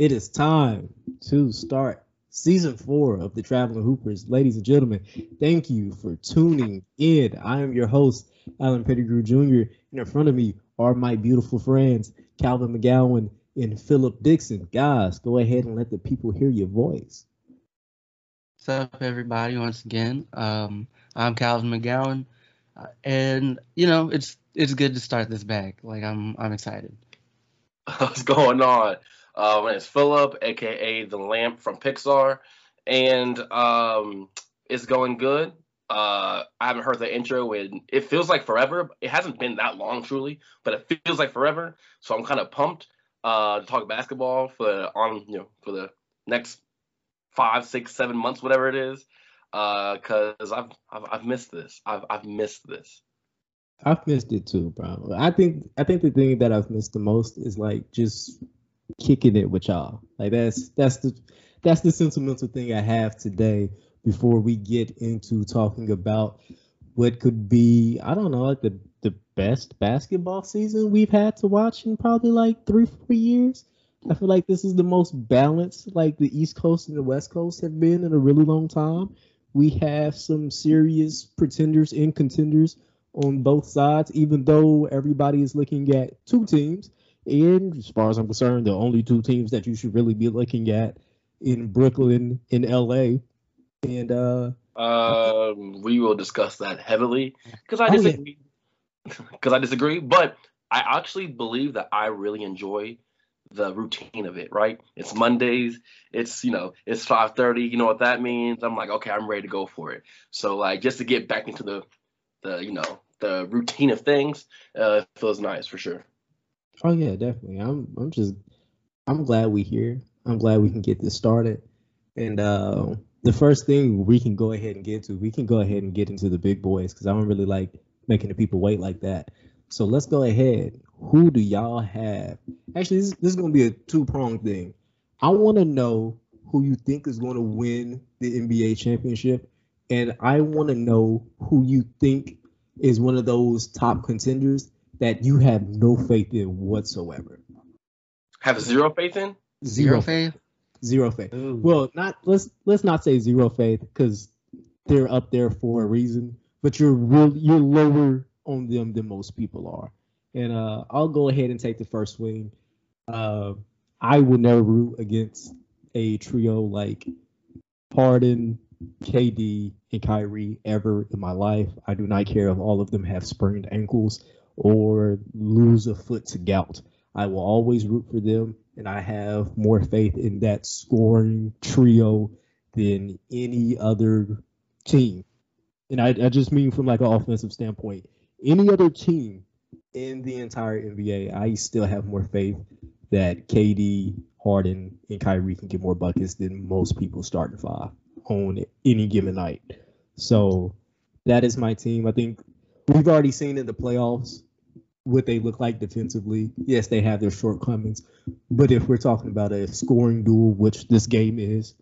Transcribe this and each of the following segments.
it is time to start season four of the Traveling Hoopers. Ladies and gentlemen, thank you for tuning in. I am your host, Alan Pettigrew Jr. And in front of me are my beautiful friends, Calvin McGowan and Philip Dixon. Guys, go ahead and let the people hear your voice. What's up, everybody? Once again, um, I'm Calvin McGowan, uh, and you know it's it's good to start this back. Like I'm I'm excited. What's going on? Uh, name Philip, aka the Lamp from Pixar, and um, it's going good. Uh, I haven't heard the intro, and it feels like forever. It hasn't been that long, truly, but it feels like forever. So I'm kind of pumped uh, to talk basketball for on you know for the next five, six, seven months, whatever it is, because uh, I've, I've I've missed this. I've I've missed this. I've missed it too, bro. I think I think the thing that I've missed the most is like just kicking it with y'all. Like that's that's the that's the sentimental thing I have today before we get into talking about what could be I don't know like the the best basketball season we've had to watch in probably like three four years. I feel like this is the most balanced like the East Coast and the West Coast have been in a really long time. We have some serious pretenders and contenders on both sides, even though everybody is looking at two teams. And as far as I'm concerned, the only two teams that you should really be looking at in Brooklyn, in LA. And uh um, we will discuss that heavily because I disagree. Because I disagree, but I actually believe that I really enjoy the routine of it. Right? It's Mondays. It's you know it's 5:30. You know what that means? I'm like, okay, I'm ready to go for it. So like just to get back into the the you know the routine of things uh, feels nice for sure. Oh yeah, definitely. I'm I'm just I'm glad we here. I'm glad we can get this started. And uh, the first thing we can go ahead and get to, we can go ahead and get into the big boys because I don't really like making the people wait like that. So let's go ahead. Who do y'all have? Actually, this, this is going to be a two pronged thing. I want to know who you think is going to win the NBA championship, and I want to know who you think is one of those top contenders that you have no faith in whatsoever. Have zero faith in? Zero, zero faith. Zero faith. Ooh. Well, not let's let's not say zero faith because they're up there for a reason. But you're real you're lower on them than most people are. And uh, I'll go ahead and take the first swing. Uh, I would never root against a trio like Harden, KD, and Kyrie ever in my life. I do not care if all of them have sprained ankles or lose a foot to gout. I will always root for them, and I have more faith in that scoring trio than any other team. And I, I just mean from like an offensive standpoint. Any other team in the entire NBA, I still have more faith that KD, Harden, and Kyrie can get more buckets than most people starting five on any given night. So that is my team. I think we've already seen in the playoffs what they look like defensively. Yes, they have their shortcomings, but if we're talking about a scoring duel, which this game is,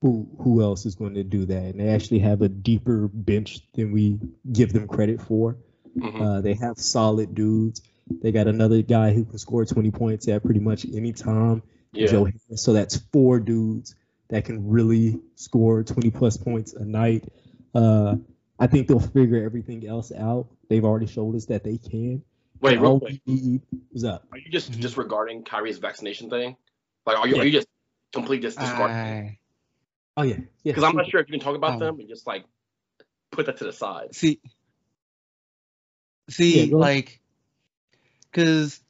who who else is going to do that? And they actually have a deeper bench than we give them credit for. Mm-hmm. Uh, they have solid dudes. They got another guy who can score 20 points at pretty much any time. Yeah. Joe so that's four dudes that can really score 20 plus points a night. Uh, I think they'll figure everything else out. They've already showed us that they can. Wait, real quick. What's up? Are you just mm-hmm. disregarding Kyrie's vaccination thing? Like, are you yeah. are you just completely just disregarding? Uh, oh yeah, because yeah. I'm not sure if you can talk about oh. them and just like put that to the side. See, see, yeah, like, because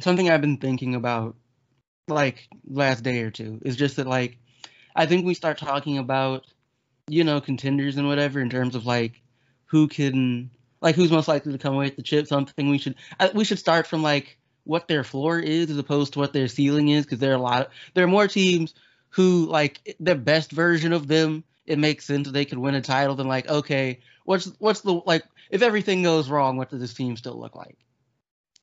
something I've been thinking about, like last day or two, is just that like, I think we start talking about, you know, contenders and whatever in terms of like who can like who's most likely to come away with the chip. Something we should uh, we should start from like what their floor is as opposed to what their ceiling is because there are a lot of, there are more teams who like the best version of them it makes sense they could win a title than like okay what's what's the like if everything goes wrong what does this team still look like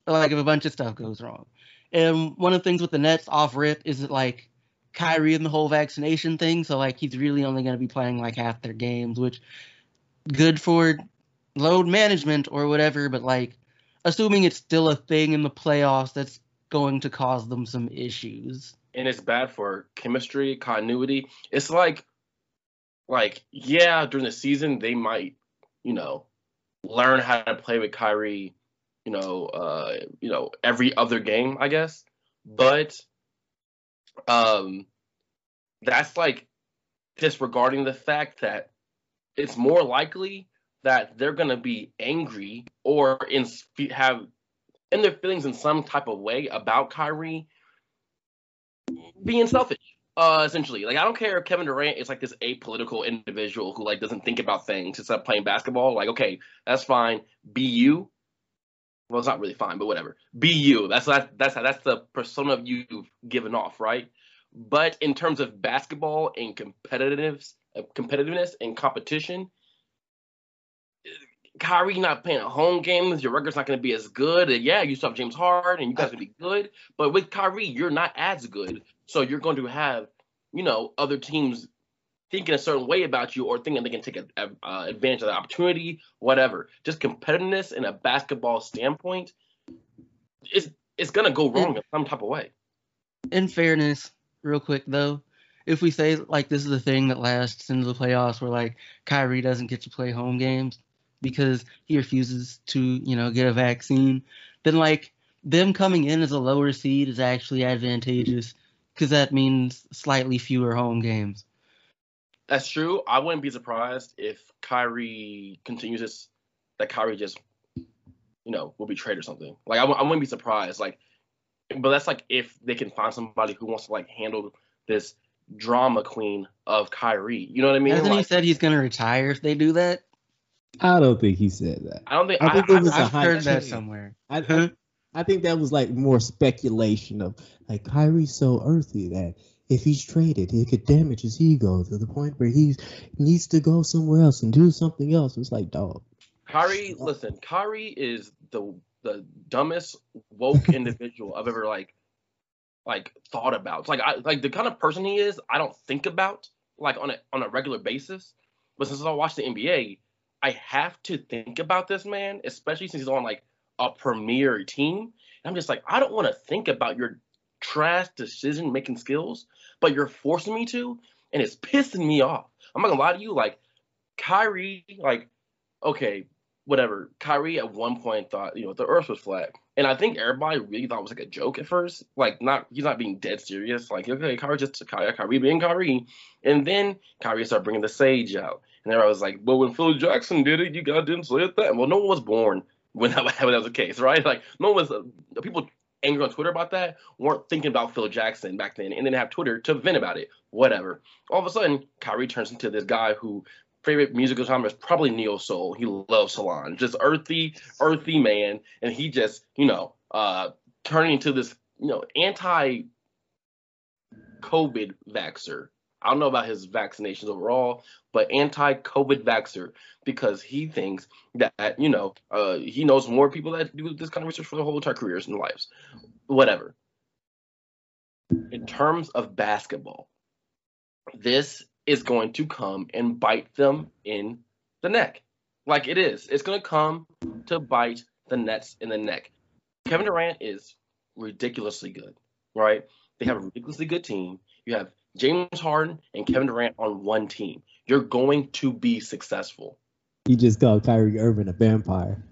or, like if a bunch of stuff goes wrong and one of the things with the Nets off rip is that like Kyrie and the whole vaccination thing so like he's really only going to be playing like half their games which good for load management or whatever, but like assuming it's still a thing in the playoffs, that's going to cause them some issues. And it's bad for chemistry, continuity. It's like, like yeah, during the season they might, you know, learn how to play with Kyrie, you know, uh, you know, every other game, I guess. But um that's like disregarding the fact that it's more likely that they're going to be angry or in have in their feelings in some type of way about Kyrie being selfish. Uh, essentially, like I don't care if Kevin Durant is like this apolitical individual who like doesn't think about things except playing basketball. Like, okay, that's fine. Be you. Well, it's not really fine, but whatever. Be you. That's that, that's that's the persona you've given off, right? But in terms of basketball and competitiveness, uh, competitiveness and competition, Kyrie not playing at home games, your record's not going to be as good. And yeah, you still have James Harden, and you guys will be good. But with Kyrie, you're not as good, so you're going to have, you know, other teams thinking a certain way about you or thinking they can take a, a, uh, advantage of the opportunity, whatever. Just competitiveness in a basketball standpoint, it's it's going to go wrong in, in some type of way. In fairness, real quick though, if we say like this is a thing that lasts into the playoffs, where like Kyrie doesn't get to play home games because he refuses to, you know, get a vaccine, then like them coming in as a lower seed is actually advantageous because that means slightly fewer home games. That's true. I wouldn't be surprised if Kyrie continues this, that Kyrie just, you know, will be traded or something. Like I w- I wouldn't be surprised. Like, but that's like if they can find somebody who wants to like handle this drama queen of Kyrie. You know what I mean? Hasn't like, he said he's gonna retire if they do that? I don't think he said that. I don't think. I think I, it was I, a I've high heard that chance. somewhere. I, I, I think that was like more speculation of like Kyrie's so earthy that if he's traded, it could damage his ego to the point where he needs to go somewhere else and do something else. It's like, dog. Kyrie, listen, Kyrie is the the dumbest woke individual I've ever like like thought about. It's like I like the kind of person he is, I don't think about like on a on a regular basis. But since I watch the NBA, I have to think about this man, especially since he's on like a premier team. And I'm just like, I don't want to think about your trash decision making skills, but you're forcing me to, and it's pissing me off. I'm not gonna lie to you, like Kyrie, like, okay, whatever. Kyrie at one point thought, you know, the earth was flat. And I think everybody really thought it was like a joke at first. Like not he's not being dead serious. Like, okay, Kyrie just Kyrie, Kyrie being Kyrie. And then Kyrie started bringing the sage out. And everybody was like, well, when Phil Jackson did it, you guys didn't say that. Well, no one was born when that, when that was the case, right? Like no one was uh, people angry on Twitter about that weren't thinking about Phil Jackson back then and then have Twitter to vent about it. Whatever. All of a sudden, Kyrie turns into this guy who favorite musical genre is probably neo soul. He loves Solange, just earthy, earthy man, and he just, you know, uh, turning into this, you know, anti COVID vaxer. I don't know about his vaccinations overall, but anti-COVID vaxer because he thinks that you know uh, he knows more people that do this kind of research for their whole entire careers and lives, whatever. In terms of basketball, this is going to come and bite them in the neck, like it is. It's going to come to bite the Nets in the neck. Kevin Durant is ridiculously good, right? They have a ridiculously good team. You have James Harden and Kevin Durant on one team. You're going to be successful. You just called Kyrie Irving a vampire.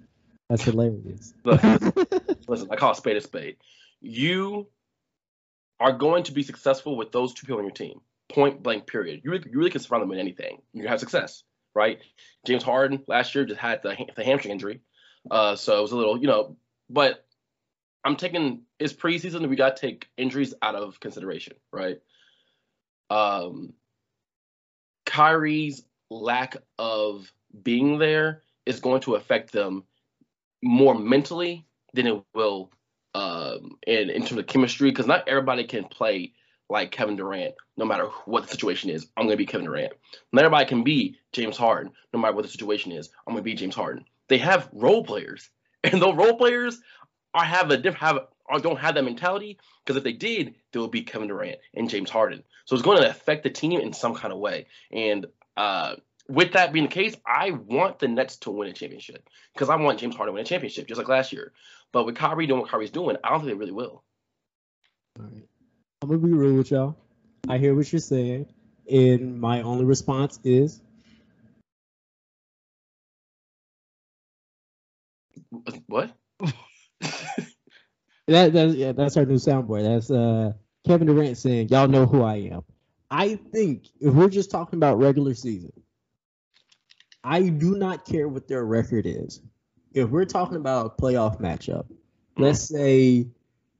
That's hilarious. Look, listen, I call a spade a spade. You are going to be successful with those two people on your team. Point blank, period. You really, you really can surround them with anything. You're gonna have success, right? James Harden last year just had the, the hamstring injury, uh, so it was a little, you know. But I'm taking it's preseason. We got to take injuries out of consideration, right? Um, Kyrie's lack of being there is going to affect them more mentally than it will um, in, in terms of chemistry because not everybody can play like Kevin Durant no matter what the situation is. I'm going to be Kevin Durant. Not everybody can be James Harden no matter what the situation is. I'm going to be James Harden. They have role players, and those role players are have a diff have don't have that mentality because if they did, they would be Kevin Durant and James Harden. So it's going to affect the team in some kind of way. And uh, with that being the case, I want the Nets to win a championship because I want James Harden to win a championship just like last year. But with Kyrie doing what Kyrie's doing, I don't think they really will. All right. I'm gonna be real with y'all. I hear what you're saying, and my only response is What? That, that's yeah, that's our new soundboard. That's uh Kevin Durant saying, "Y'all know who I am." I think if we're just talking about regular season, I do not care what their record is. If we're talking about a playoff matchup, let's say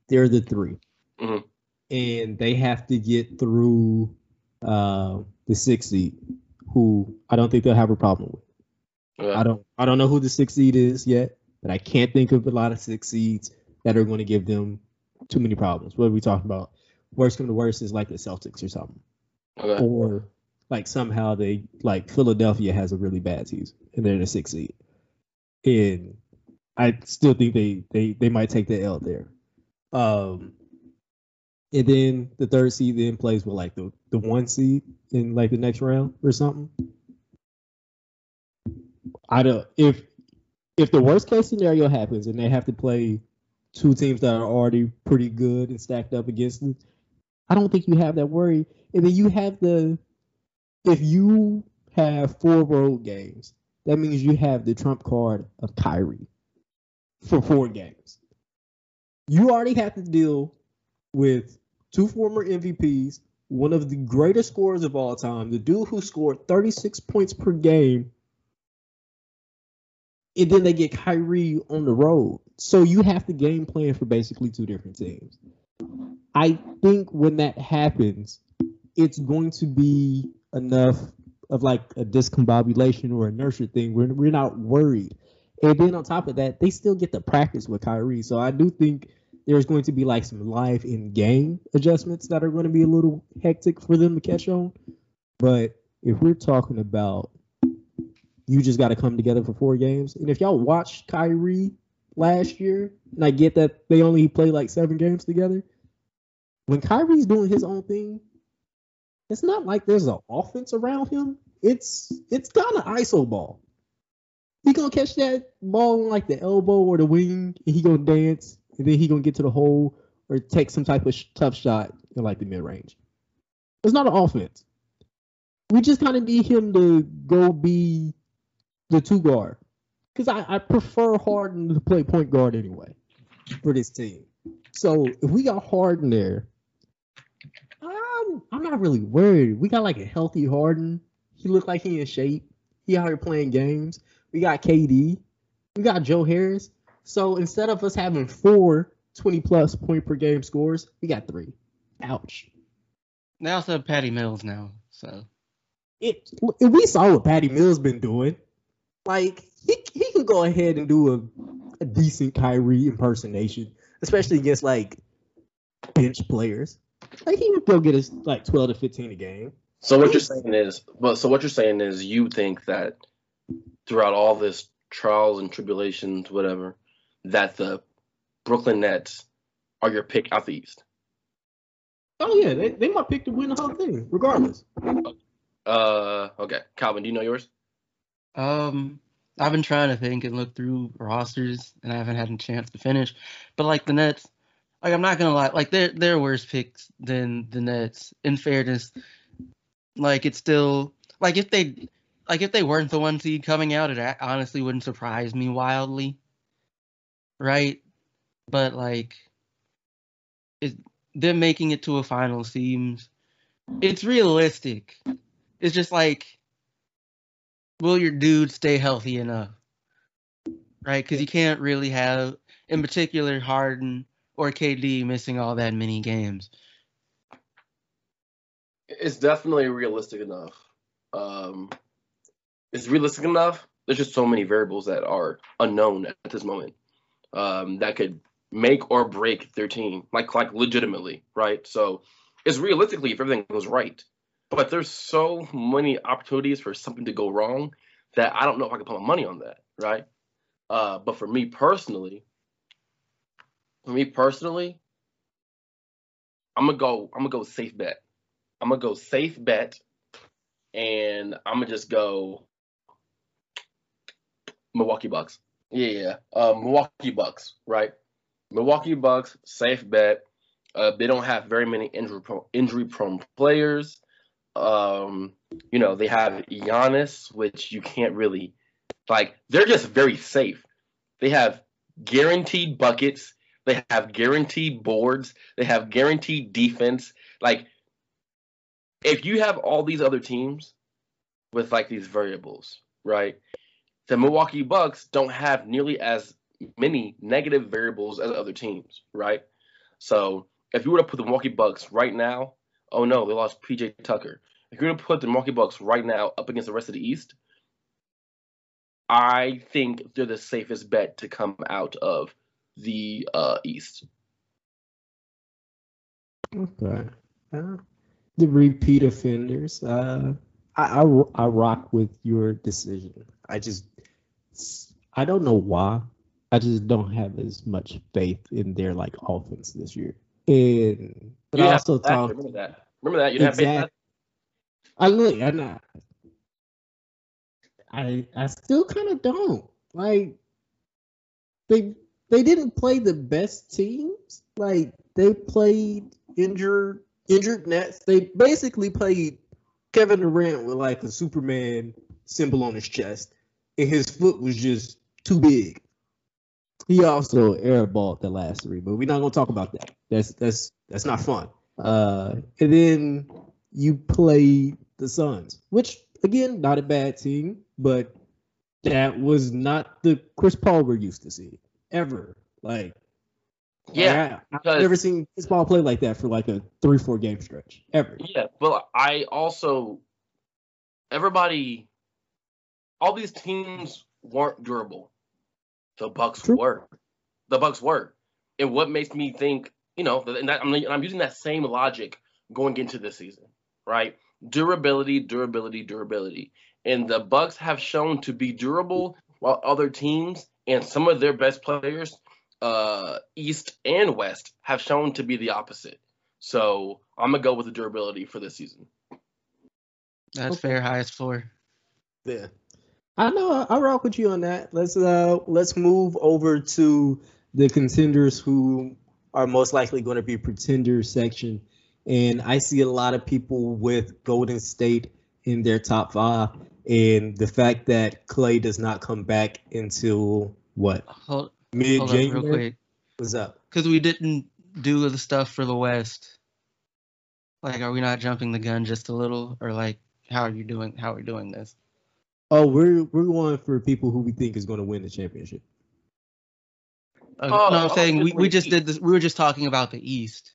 they're the 3 Mhm. and they have to get through uh, the six seed, who I don't think they'll have a problem with. Okay. I don't I don't know who the six seed is yet, but I can't think of a lot of six seeds that are going to give them too many problems. What are we talking about? Worst come to worst is like the Celtics or something, Okay. or like somehow they like Philadelphia has a really bad season and they're in the six seed, and I still think they they they might take the L there. Um, and then the third seed then plays with like the the one seed in like the next round or something. I don't if if the worst case scenario happens and they have to play two teams that are already pretty good and stacked up against them, I don't think you have that worry. And then you have the if you have four road games, that means you have the trump card of Kyrie for four games. You already have to deal with two former MVPs, one of the greatest scorers of all time, the dude who scored 36 points per game and then they get Kyrie on the road. So you have to game plan for basically two different teams. I think when that happens, it's going to be enough of like a discombobulation or inertia thing. We're, we're not worried. And then on top of that, they still get to practice with Kyrie. So I do think there's going to be like some live in game adjustments that are going to be a little hectic for them to catch on. But if we're talking about you just got to come together for four games. And if y'all watched Kyrie last year, and I get that they only play like seven games together, when Kyrie's doing his own thing, it's not like there's an offense around him. It's it's kind of iso ball. He gonna catch that ball on like the elbow or the wing, and he gonna dance, and then he gonna get to the hole or take some type of sh- tough shot in like the mid range. It's not an offense. We just kind of need him to go be the two guard because I, I prefer Harden to play point guard anyway for this team. So if we got Harden there, I'm I'm not really worried. We got like a healthy Harden. He looked like he in shape. He out here playing games. We got KD. We got Joe Harris. So instead of us having four 20 plus point per game scores, we got three. Ouch. Also have Patty Mills now, so It if we saw what Patty Mills been doing. Like he he can go ahead and do a, a decent Kyrie impersonation, especially against like bench players. Like he would go get us like twelve to fifteen a game. So what you're saying is, well, so what you're saying is, you think that throughout all this trials and tribulations, whatever, that the Brooklyn Nets are your pick out the East. Oh yeah, they, they might pick to win the whole thing, regardless. Uh, okay, Calvin, do you know yours? Um, I've been trying to think and look through rosters, and I haven't had a chance to finish. But like the Nets, like I'm not gonna lie, like they're they're worse picks than the Nets. In fairness, like it's still like if they like if they weren't the one seed coming out, it honestly wouldn't surprise me wildly, right? But like, it them making it to a final seems it's realistic. It's just like will your dude stay healthy enough? Right? Because you can't really have, in particular, Harden or KD missing all that many games. It's definitely realistic enough. Um, it's realistic enough. There's just so many variables that are unknown at this moment um, that could make or break their team, like like legitimately, right? So it's realistically if everything goes right, but there's so many opportunities for something to go wrong that I don't know if I can put my money on that, right? Uh, but for me personally, for me personally, I'm gonna go. I'm gonna go safe bet. I'm gonna go safe bet, and I'm gonna just go Milwaukee Bucks. Yeah, yeah. Uh, Milwaukee Bucks, right? Milwaukee Bucks, safe bet. Uh, they don't have very many injury prone, injury prone players. Um, you know, they have Giannis, which you can't really like. They're just very safe. They have guaranteed buckets. They have guaranteed boards. They have guaranteed defense. Like, if you have all these other teams with like these variables, right? The Milwaukee Bucks don't have nearly as many negative variables as other teams, right? So if you were to put the Milwaukee Bucks right now, oh no, they lost PJ Tucker. If you were to put the Milwaukee Bucks right now up against the rest of the East, I think they're the safest bet to come out of the uh, East. Okay. Uh, the repeat offenders. Uh, I, I I rock with your decision. I just I don't know why. I just don't have as much faith in their like offense this year. And but You I also that, talk remember that. Remember that. You have faith in that? I look. I not. I I still kind of don't like. They they didn't play the best teams. Like they played injured injured Nets. They basically played Kevin Durant with like a Superman symbol on his chest, and his foot was just too big. He also airballed the last three, but we're not gonna talk about that. That's that's that's not fun. Uh, and then you play the Suns, which again, not a bad team, but that was not the Chris Paul we're used to see ever. Like, Yeah, I, I've never seen Chris Paul play like that for like a three, four game stretch ever. Yeah, but I also everybody all these teams weren't durable. The Bucks True. were. The Bucks were. And what makes me think, you know, and that, I'm, I'm using that same logic going into this season, right? Durability, durability, durability. And the Bucks have shown to be durable while other teams and some of their best players, uh, East and West, have shown to be the opposite. So I'm gonna go with the durability for this season. That's Okay. fair. Highest floor. Yeah. I know I, rock with you on that. Let's uh let's move over to the contenders who are most likely going to be pretenders section. And I see a lot of people with Golden State in their top five. And the fact that Clay does not come back until what? Hold, Mid real January? quick. What's up? Because we didn't do the stuff for the West. Like, are we not jumping the gun just a little, or like, how are you doing? How are we doing this? Oh, we're we're going for people who we think is going to win the championship. Uh, Oh, no, I'm oh, saying we, just we just did this. We were just talking about the East.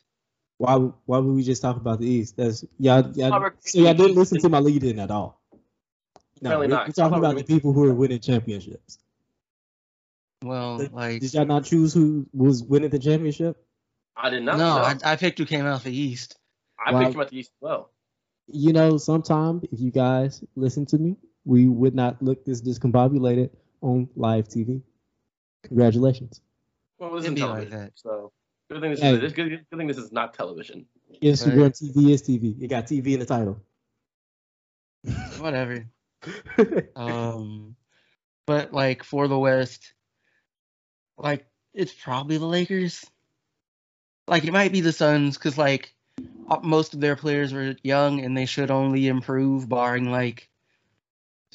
Why why would we just talk about the East? That's y'all, y'all so y'all didn't listen to my lead in at all. No, Apparently we're, not. we're talking Robert, about the people who are winning championships. Well, Did- like, Did y'all not choose who was winning the championship? I did not. no, know. I, I picked who came out of the East. I Wow. picked him at the East as well. You know, sometime if you guys listen to me, we would not look this discombobulated on live TV. Congratulations. Well, this It'd is like television, that. so good thing this Hey. is good, good, good thing this is not television. Instagram TV is TV. It got TV in the title. Whatever. Um, but like for the West, like it's probably the Lakers. Like it might be the Suns because like uh, most of their players were young and they should only improve, barring like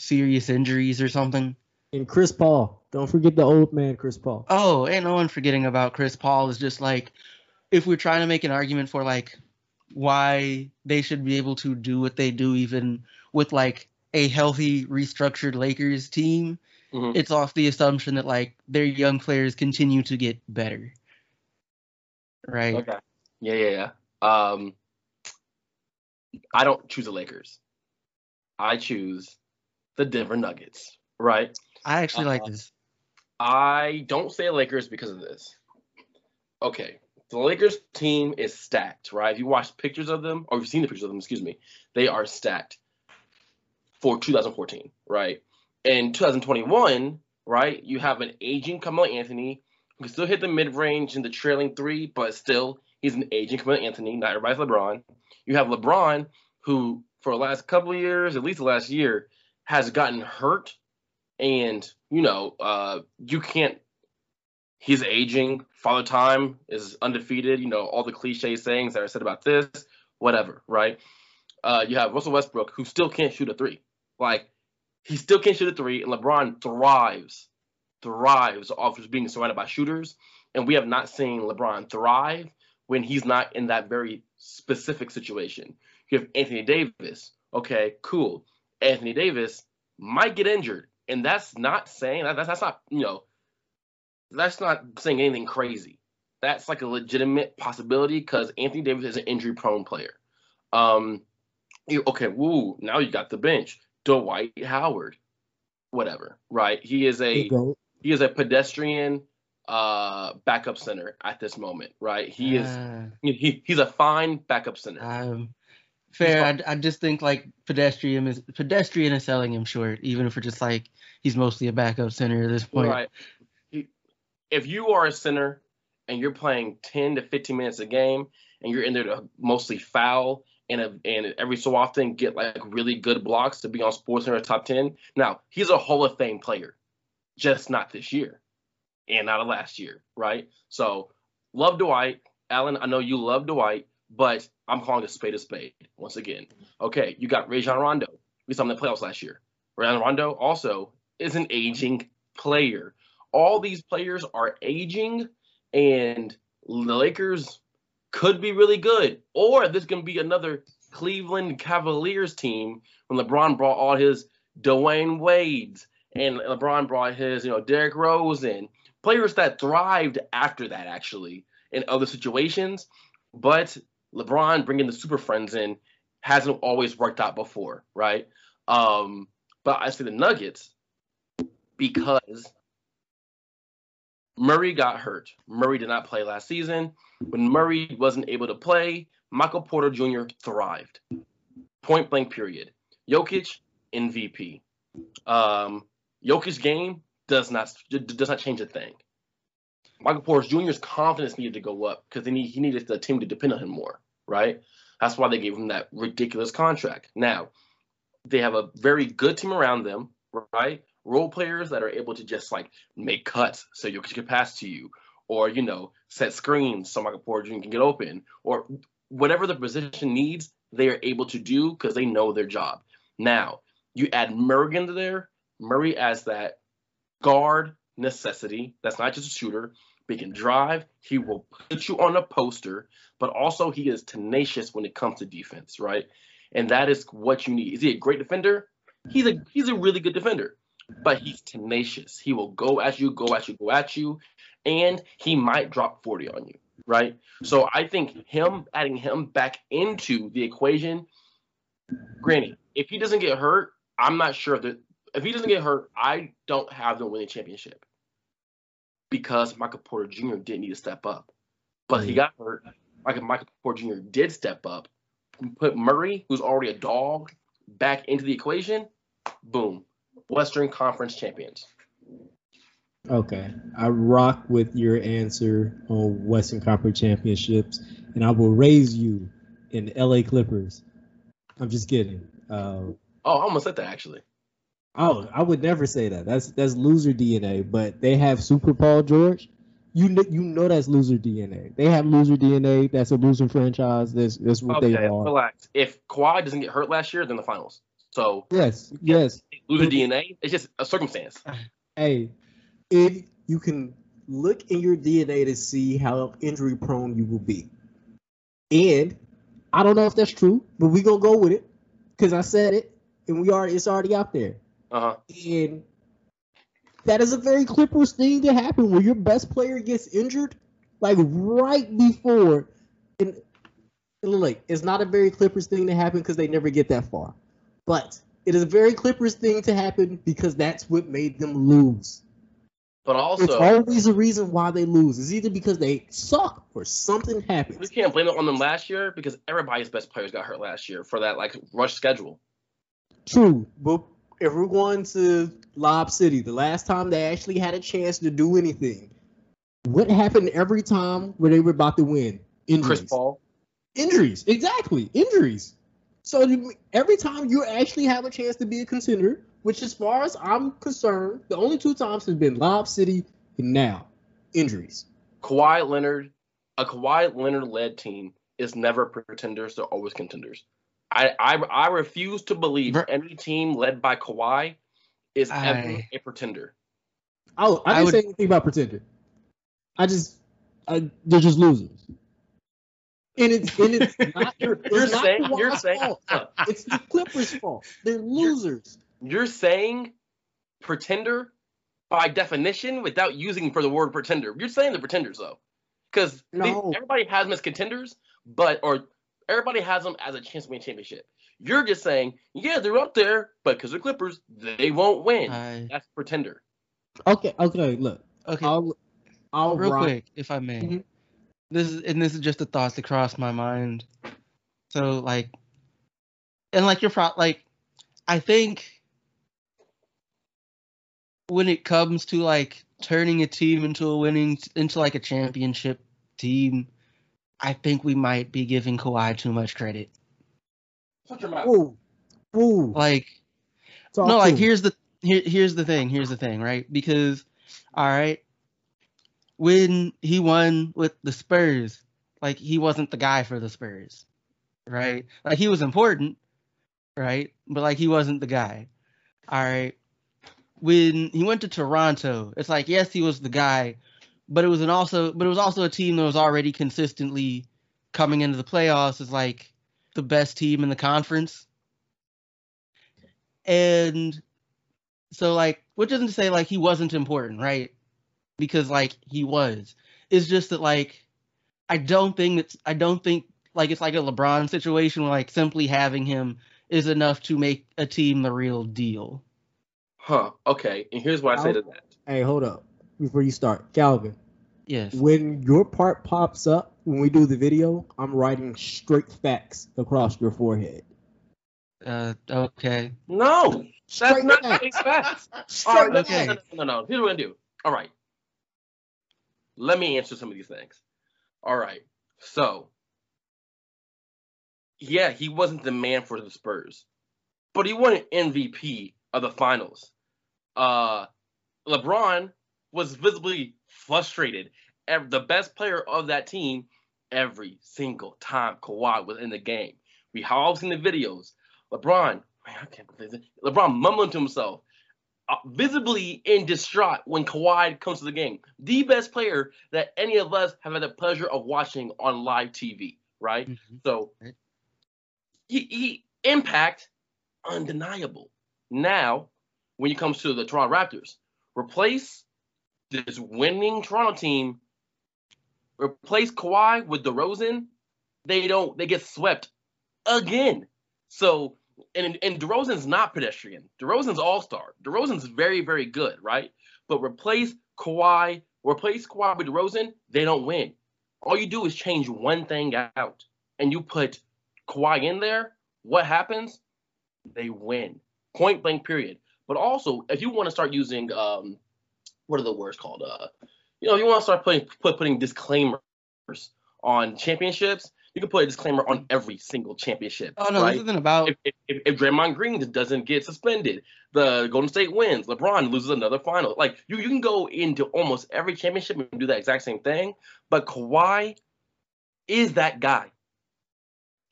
serious injuries or something. and Chris Paul. Don't forget the old man, Chris Paul. Oh, and no one forgetting about Chris Paul is just like if we're trying to make an argument for like why they should be able to do what they do even with like a healthy restructured Lakers team, Mhm. it's off the assumption that like their young players continue to get better. Right. Okay. Yeah, yeah, yeah. Um, I don't choose the Lakers. I choose the Denver Nuggets. Right. I actually like Uh, this. I don't say Lakers because of this. Okay. The Lakers team is stacked, right? If you watch pictures of them, or you've seen the pictures of them, excuse me, they are stacked for 2014, right? In 2021, right, you have an aging Carmelo Anthony who can still hit the mid range in the trailing three, but still he's an aging Carmelo Anthony. Not everybody's LeBron. You have LeBron, who for the last couple of years, at least the last year, has gotten hurt, and you know, uh, you can't he's aging. Father Time is undefeated. You know all the cliche sayings that are said about this, whatever, right? Uh, you have Russell Westbrook who still can't shoot a three. Like he still can't shoot a three, and LeBron thrives, thrives off just being surrounded by shooters. And we have not seen LeBron thrive when he's not in that very specific situation. You have Anthony Davis. Okay, cool. Anthony Davis might get injured, and that's not saying that, that's, that's not you know that's not saying anything crazy. That's like a legitimate possibility because Anthony Davis is an injury prone player. Um, you, okay, woo, now you got the bench. Dwight Howard, whatever, right? He is a he is a pedestrian uh backup center at this moment, right? He is uh, he, he's a fine backup center. Um, fair. I, I just think like pedestrian is pedestrian is selling him short, even if we're just like he's mostly a backup center at this point. Right. If you are a center and you're playing 10 to 15 minutes a game and you're in there to mostly foul and a, and every so often get like really good blocks to be on Sports Center top 10. Now, he's a Hall of Fame player, just not this year and not a last year, right? So, love Dwight. Alan, I know you love Dwight, but I'm calling a spade a spade once again. Okay, you got Rajon Rondo. We saw him in the playoffs last year. Rajon Rondo also is an aging player. All these players are aging, and the Lakers could be really good, or this can be another Cleveland Cavaliers team when LeBron brought all his Dwyane Wades and LeBron brought his, you know, Derrick Rose in players that thrived after that actually in other situations. But LeBron bringing the Super Friends in hasn't always worked out before, right? Um, but I say the Nuggets because Murray got hurt. Murray did not play last season. When Murray wasn't able to play, Michael Porter Jr. thrived. Point blank period. Jokic, MVP. Um, Jokic's game does not does not change a thing. Michael Porter Jr.'s confidence needed to go up because he, he needed the team to depend on him more, right? That's why they gave him that ridiculous contract. Now, they have a very good team around them, right? role players that are able to just like make cuts so you can pass to you, or you know, set screens so Michael Porter Jr. can get open, or whatever the position needs, they are able to do because they know their job. Now, you add Murray into there, Murray as that guard necessity. That's not just a shooter. He can drive. He will put you on a poster, but also he is tenacious when it comes to defense, right? And that is what you need. Is he a great defender? He's a he's a really good defender but he's tenacious. He will go at you, go at you, go at you, and he might drop 40 on you, right? So I think him adding him back into the equation, granny, if he doesn't get hurt, I'm not sure that if he doesn't get hurt, I don't have them winning championship because Michael Porter Jr. didn't need to step up, but he got hurt. Michael Michael Porter Jr. did step up, put Murray, who's already a dog, back into the equation. Boom, Western Conference champions. Okay, I rock with your answer on Western Conference championships, and I will raise you in LA Clippers. I'm just kidding. Uh, oh, I almost said that actually. Oh, I would never say that. That's that's loser DNA. But they have Super Paul George. You know, you know that's loser DNA. They have loser DNA. That's a loser franchise. That's that's what okay, they are. Relax. If Kawhi doesn't get hurt last year, then the finals. So yes, yes, lose a DNA. It's just a circumstance. Hey, if you can look in your DNA to see how injury prone you will be, and I don't know if that's true, but we gonna go with it because I said it, and we are it's already out there. Uh huh. And that is a very Clippers thing to happen where your best player gets injured, like right before. And, and like, it's not a very Clippers thing to happen because they never get that far. But it is a very Clippers thing to happen because that's what made them lose. But also, it's always a reason why they lose. It's either because they suck or something happens. We can't blame it on them last year because everybody's best players got hurt last year for that like rush schedule. True, but if we're going to Lob City, the last time they actually had a chance to do anything, what happened every time where they were about to win? Injuries. Chris Paul. Injuries, exactly. Injuries. So every time you actually have a chance to be a contender, which as far as I'm concerned, the only two times has been Lob City and now. injuries. Kawhi Leonard, a Kawhi Leonard led team is never pretenders; they're always contenders. I I, I refuse to believe Ver- any team led by Kawhi is ever a pretender. Oh, I I didn't would- say anything about pretender. I just, I, they're just losers. And it's and it's not You're, you're not saying you're saying fault. look, it's the Clippers' fault. They're losers. you're saying pretender by definition without using for the word pretender. You're saying the pretenders though, because No. everybody has them as contenders, but or everybody has them as a chance to win a championship. You're just saying, yeah, they're up there, but because they're Clippers, they won't win. I, That's pretender. Okay, okay, look, okay, I'll, I'll real rock- quick, if I may. Mhm. This is and this is just a thought that crossed my mind. So like, and like you're pro- like, I think when it comes to like turning a team into a winning into like a championship team, I think we might be giving Kawhi too much credit. Shut your mouth. Ooh, ooh. Like talk no, to like here's the here here's the thing. Here's the thing, right? Because all right, when he won with the Spurs, like he wasn't the guy for the Spurs, right? Like he was important, right? But like he wasn't the guy. All right. When he went to Toronto, it's like yes, he was the guy, but it was an also but it was also a team that was already consistently coming into the playoffs as like the best team in the conference. And so like which isn't to say like he wasn't important, right? Because like he was. It's just that like I don't think it's I don't think like it's like a LeBron situation where like simply having him is enough to make a team the real deal. Huh. Okay. And here's what I say to that. Hey, hold up before you start, Calvin. Yes. When your part pops up when we do the video, I'm writing straight facts across your forehead. Uh okay. No, that's not facts. facts. All Straight right, no, Okay. no, no, no, no. Here's what we're gonna do. All right. Let me answer some of these things. All right. So, yeah, he wasn't the man for the Spurs, but he won an MVP of the finals. Uh, LeBron was visibly frustrated. The best player of that team every single time Kawhi was in the game. We all seen the videos. LeBron, man, I can't believe it. LeBron mumbling to himself, uh, visibly in distraught when Kawhi comes to the game. The best player that any of us have had the pleasure of watching on live TV, right? Mhm. So, he, he impact undeniable. Now, when it comes to the Toronto Raptors, replace this winning Toronto team, replace Kawhi with DeRozan, they don't they get swept again. So and and DeRozan's not pedestrian. DeRozan's all star. DeRozan's very very good, right? But replace Kawhi, replace Kawhi with DeRozan, they don't win. All you do is change one thing out, and you put Kawhi in there. What happens? They win. Point blank. Period. But also, if you want to start using um, what are the words called? Uh, you know, if you want to start putting put, putting disclaimers on championships. You can put a disclaimer on every single championship. Oh no, right? this isn't about if, if, if, if Draymond Green doesn't get suspended, the Golden State wins, LeBron loses another final. Like you, you can go into almost every championship and do that exact same thing. But Kawhi is that guy.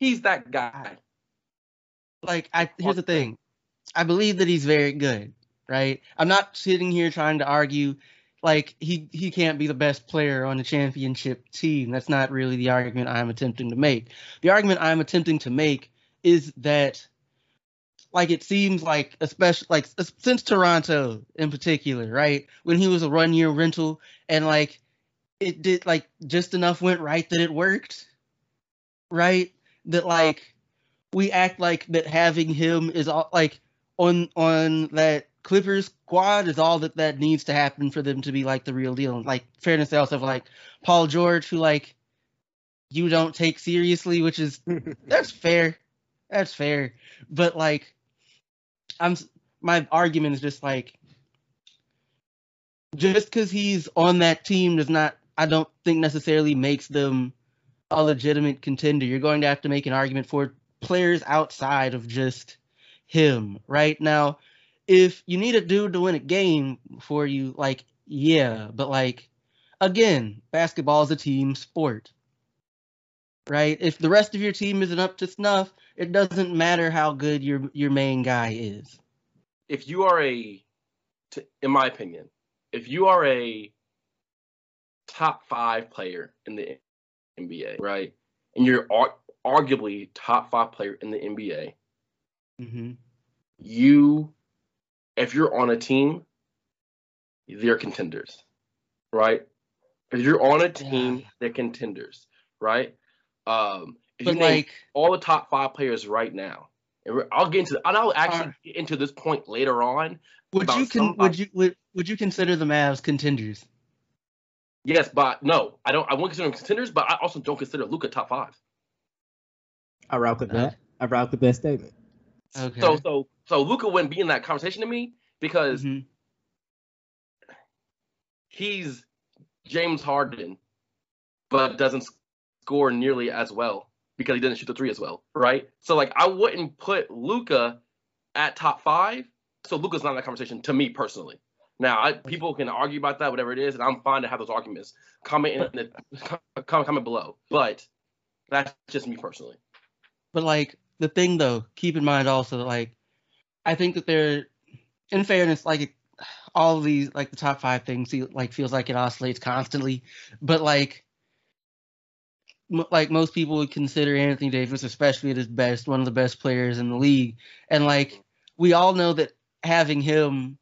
He's that guy. like I here's the thing. I believe that he's very good, right? I'm not sitting here trying to argue like he he can't be the best player on the championship team. That's not really the argument I'm attempting to make. The argument I'm attempting to make is that like it seems like especially like since Toronto in particular, right? When he was a one year rental and like it did like just enough went right that it worked. Right? That like we act like that having him is all like on on that Clippers squad is all that that needs to happen for them to be like the real deal. Like fairness, they also have like Paul George, who like you don't take seriously, which is that's fair, that's fair. But like, I'm my argument is just like just because he's on that team does not, I don't think necessarily makes them a legitimate contender. You're going to have to make an argument for players outside of just him right now. If you need a dude to win a game for you, like yeah, but like again, basketball is a team sport. Right? If the rest of your team isn't up to snuff, it doesn't matter how good your your main guy is. If you are a, t- in my opinion, if you are a top five player in the NBA, right, and you're ar- arguably top five player in the NBA, Mm-hmm. you, if you're on a team, they're contenders, right? If you're on a team, Yeah. they're contenders, right? Um, if But you like, all the top five players right now, and I'll get into, and I'll actually Are- get into this point later on. would you con- would you would, would you consider the Mavs contenders? Yes, but no, I don't. I won't consider them contenders, but I also don't consider Luka top five. I rock with Okay. that. I rock with that statement. Okay. So, so, so Luka wouldn't be in that conversation to me because Mhm. he's James Harden, but doesn't score nearly as well because he doesn't shoot the three as well, right? So, like, I wouldn't put Luka at top five. So Luka's not in that conversation to me personally. Now, I, people can argue about that, whatever it is, and I'm fine to have those arguments. Comment in the comment, comment below, but that's just me personally. But like the thing though, keep in mind also like I think that they're in fairness, like all these like the top five things like feels like it oscillates constantly. But like m- like most people would consider Anthony Davis, especially at his best, one of the best players in the league. And like we all know that having him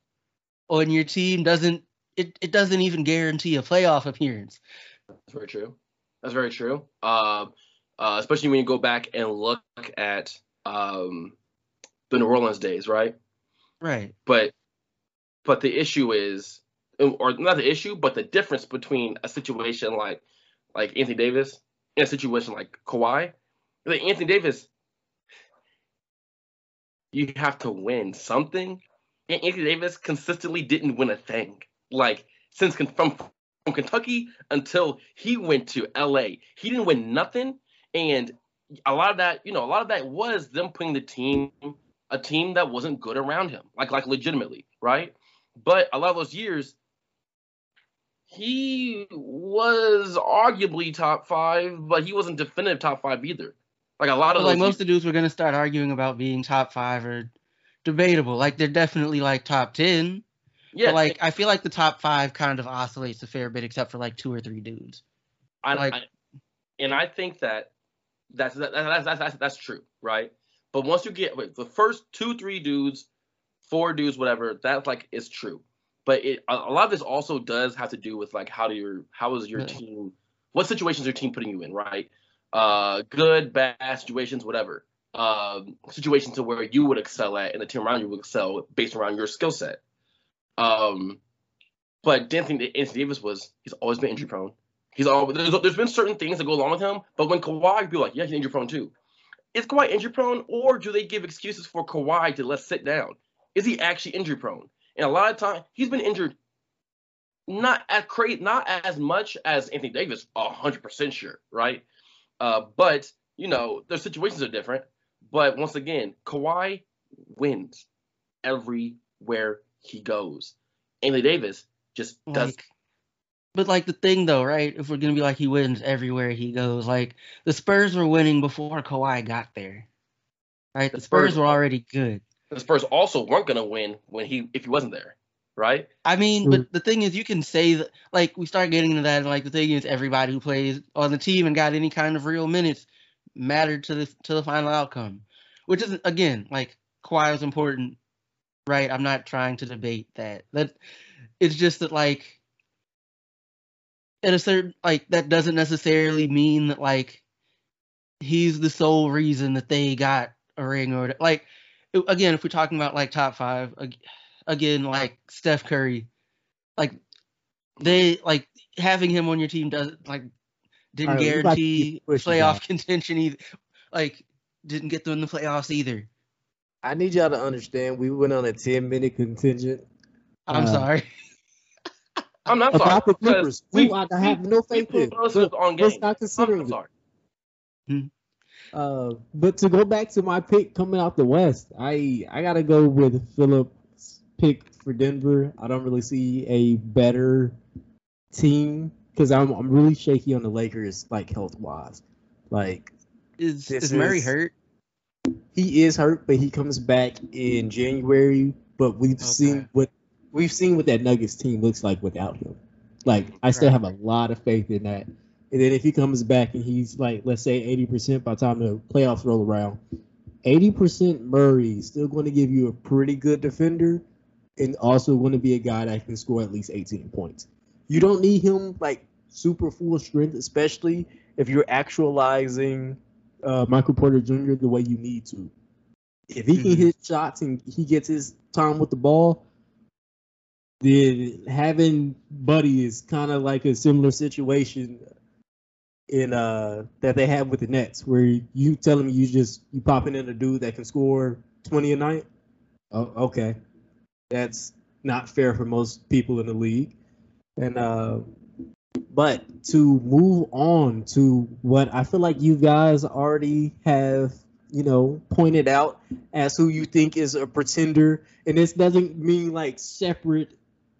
on your team doesn't it, it doesn't even guarantee a playoff appearance. That's very true. That's very true. Um, uh, especially when you go back and look at um, the New Orleans days, right? Right. But but the issue is, or not the issue, but the difference between a situation like like Anthony Davis and a situation like Kawhi. Like Anthony Davis, you have to win something, and Anthony Davis consistently didn't win a thing. Like since from from Kentucky until he went to LA, he didn't win nothing, and a lot of that, you know, a lot of that was them putting the team a team that wasn't good around him, like like legitimately, right? But a lot of those years, he was arguably top five, but he wasn't definitive top five either. Like a lot of But like most of the dudes were gonna start arguing about being top five or debatable. Like they're definitely like top ten. yeah, but like I feel like the top five kind of oscillates a fair bit, except for like two or three dudes. I, like- I, and I think that that's that, that's, that's that's that's true, right? But once you get wait, the first two, three dudes, four dudes, whatever, that's like is true. But it a, a lot of this also does have to do with like how do your how is your team, what situations your team putting you in, right? Uh, good, bad situations, whatever. Um, situations to where you would excel at, and the team around you would excel based around your skill set. Um, but Anthony, Anthony Davis was he's always been injury prone. He's always there's, there's been certain things that go along with him, but when Kawhi be like, yeah, he's injury prone too. Is Kawhi injury prone, or do they give excuses for Kawhi to let's sit down? Is he actually injury prone? And a lot of time he's been injured, not as crazy, not as much as Anthony Davis, hundred percent sure, right? Uh, but you know, their situations are different. But once again, Kawhi wins everywhere he goes. Anthony Davis just does Like, but like the thing though, right? If we're gonna be like he wins everywhere he goes, like the Spurs were winning before Kawhi got there, right? The The Spurs Spurs- were already good. the Spurs also weren't gonna win when he if he wasn't there, right? I mean, True. but the thing is, you can say that, like, we start getting into that, and like, the thing is, everybody who plays on the team and got any kind of real minutes mattered to the to the final outcome, which is again, like, Kawhi was important, right? I'm not trying to debate that. That it's just that, like, at a certain, like, that doesn't necessarily mean that, like, he's the sole reason that they got a ring or like, again, if we're talking about like top five, again, like Steph Curry, like they like having him on your team does like didn't Alright, we about to guarantee playoff contention either. Like didn't get them in the playoffs either. I need y'all to understand we went on a 10 minute contingent I'm Uh, sorry. I'm not sorry. about the Clippers. we- Who I have no faith in. those But on let's game. not I'm, consider I'm it. sorry. Uh, but to go back to my pick coming out the West, I I gotta go with Phillips' pick for Denver. I don't really see a better team because I'm I'm really shaky on the Lakers like health wise. Like is is Murray is, hurt? He is hurt, but he comes back in January. But we've okay. seen what we've seen what that Nuggets team looks like without him. Like I still have a lot of faith in that. And then if he comes back and he's like, let's say 80% by the time the playoffs roll around, 80% Murray is still going to give you a pretty good defender and also going to be a guy that can score at least 18 points. You don't need him like super full strength, especially if you're actualizing uh, Michael Porter Jr. the way you need to. If he can mm-hmm. hit shots and he gets his time with the ball, then having Buddy is kind of like a similar situation in uh that they have with the Nets, where you tell them you just you popping in a dude that can score twenty a night. Oh, okay, that's not fair for most people in the league. And uh, but to move on to what I feel like you guys already have, you know, pointed out as who you think is a pretender, and this doesn't mean like separate.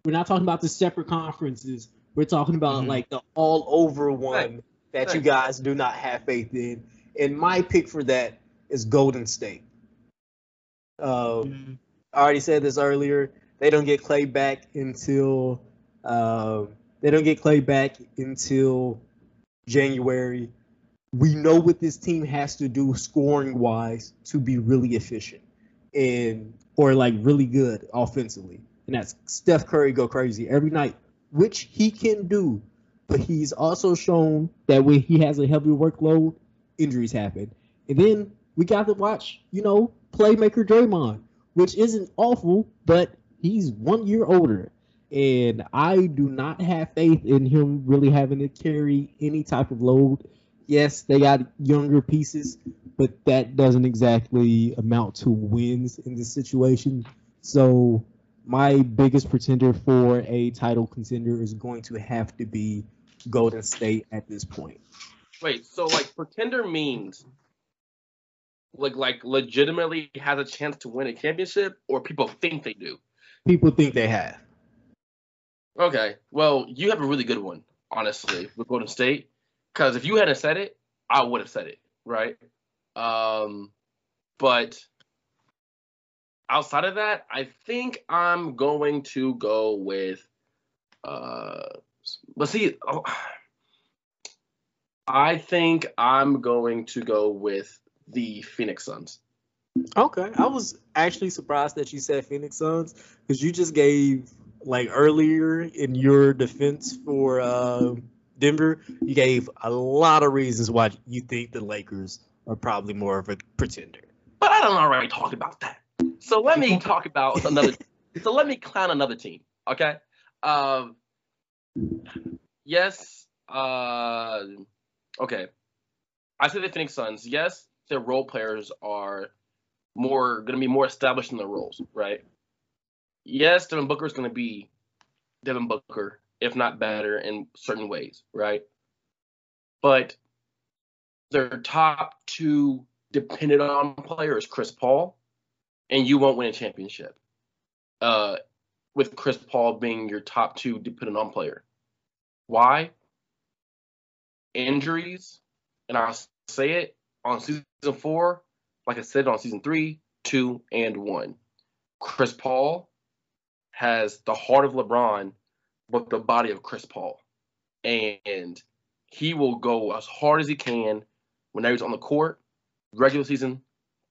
We're not talking about the separate conferences. We're talking about mm-hmm. like the all over one right. that right. you guys do not have faith in. And my pick for that is Golden State. Um, mm-hmm. I already said this earlier. They don't get Clay back until um, they don't get Clay back until January. We know what this team has to do scoring wise to be really efficient and or like really good offensively. And that's Steph Curry go crazy every night, which he can do. But he's also shown that when he has a heavy workload, injuries happen. And then we got to watch, you know, playmaker Draymond, which isn't awful, but he's one year older and I do not have faith in him really having to carry any type of load. Yes, they got younger pieces, but that doesn't exactly amount to wins in this situation. So my biggest pretender for a title contender is going to have to be Golden State at this point. Wait, so like pretender means like like legitimately has a chance to win a championship or people think they do? People think they have. Okay. Well, you have a really good one, honestly, with Golden State. Because if you hadn't said it, I would have said it, right? Um, but outside of that, I think I'm going to go with. Uh, let's see. Oh, I think I'm going to go with the Phoenix Suns. Okay, I was actually surprised that you said Phoenix Suns because you just gave like earlier in your defense for uh, Denver, you gave a lot of reasons why you think the Lakers are probably more of a pretender. But I don't already talk about that. So let me talk about another. so let me clown another team. Okay. Um. Yes. Uh. Okay. I say the Phoenix Suns. Yes, their role players are more going to be more established in their roles, right? yes, Devin Booker is going to be Devin Booker, if not better in certain ways, right? But their top two dependent on players, Chris Paul, and you won't win a championship. Uh, with Chris Paul being your top two dependent on player. Why? Injuries, and I'll say it on season four, like I said on season three, two, and one. Chris Paul has the heart of LeBron, but the body of Chris Paul. And he will go as hard as he can whenever he's on the court, regular season,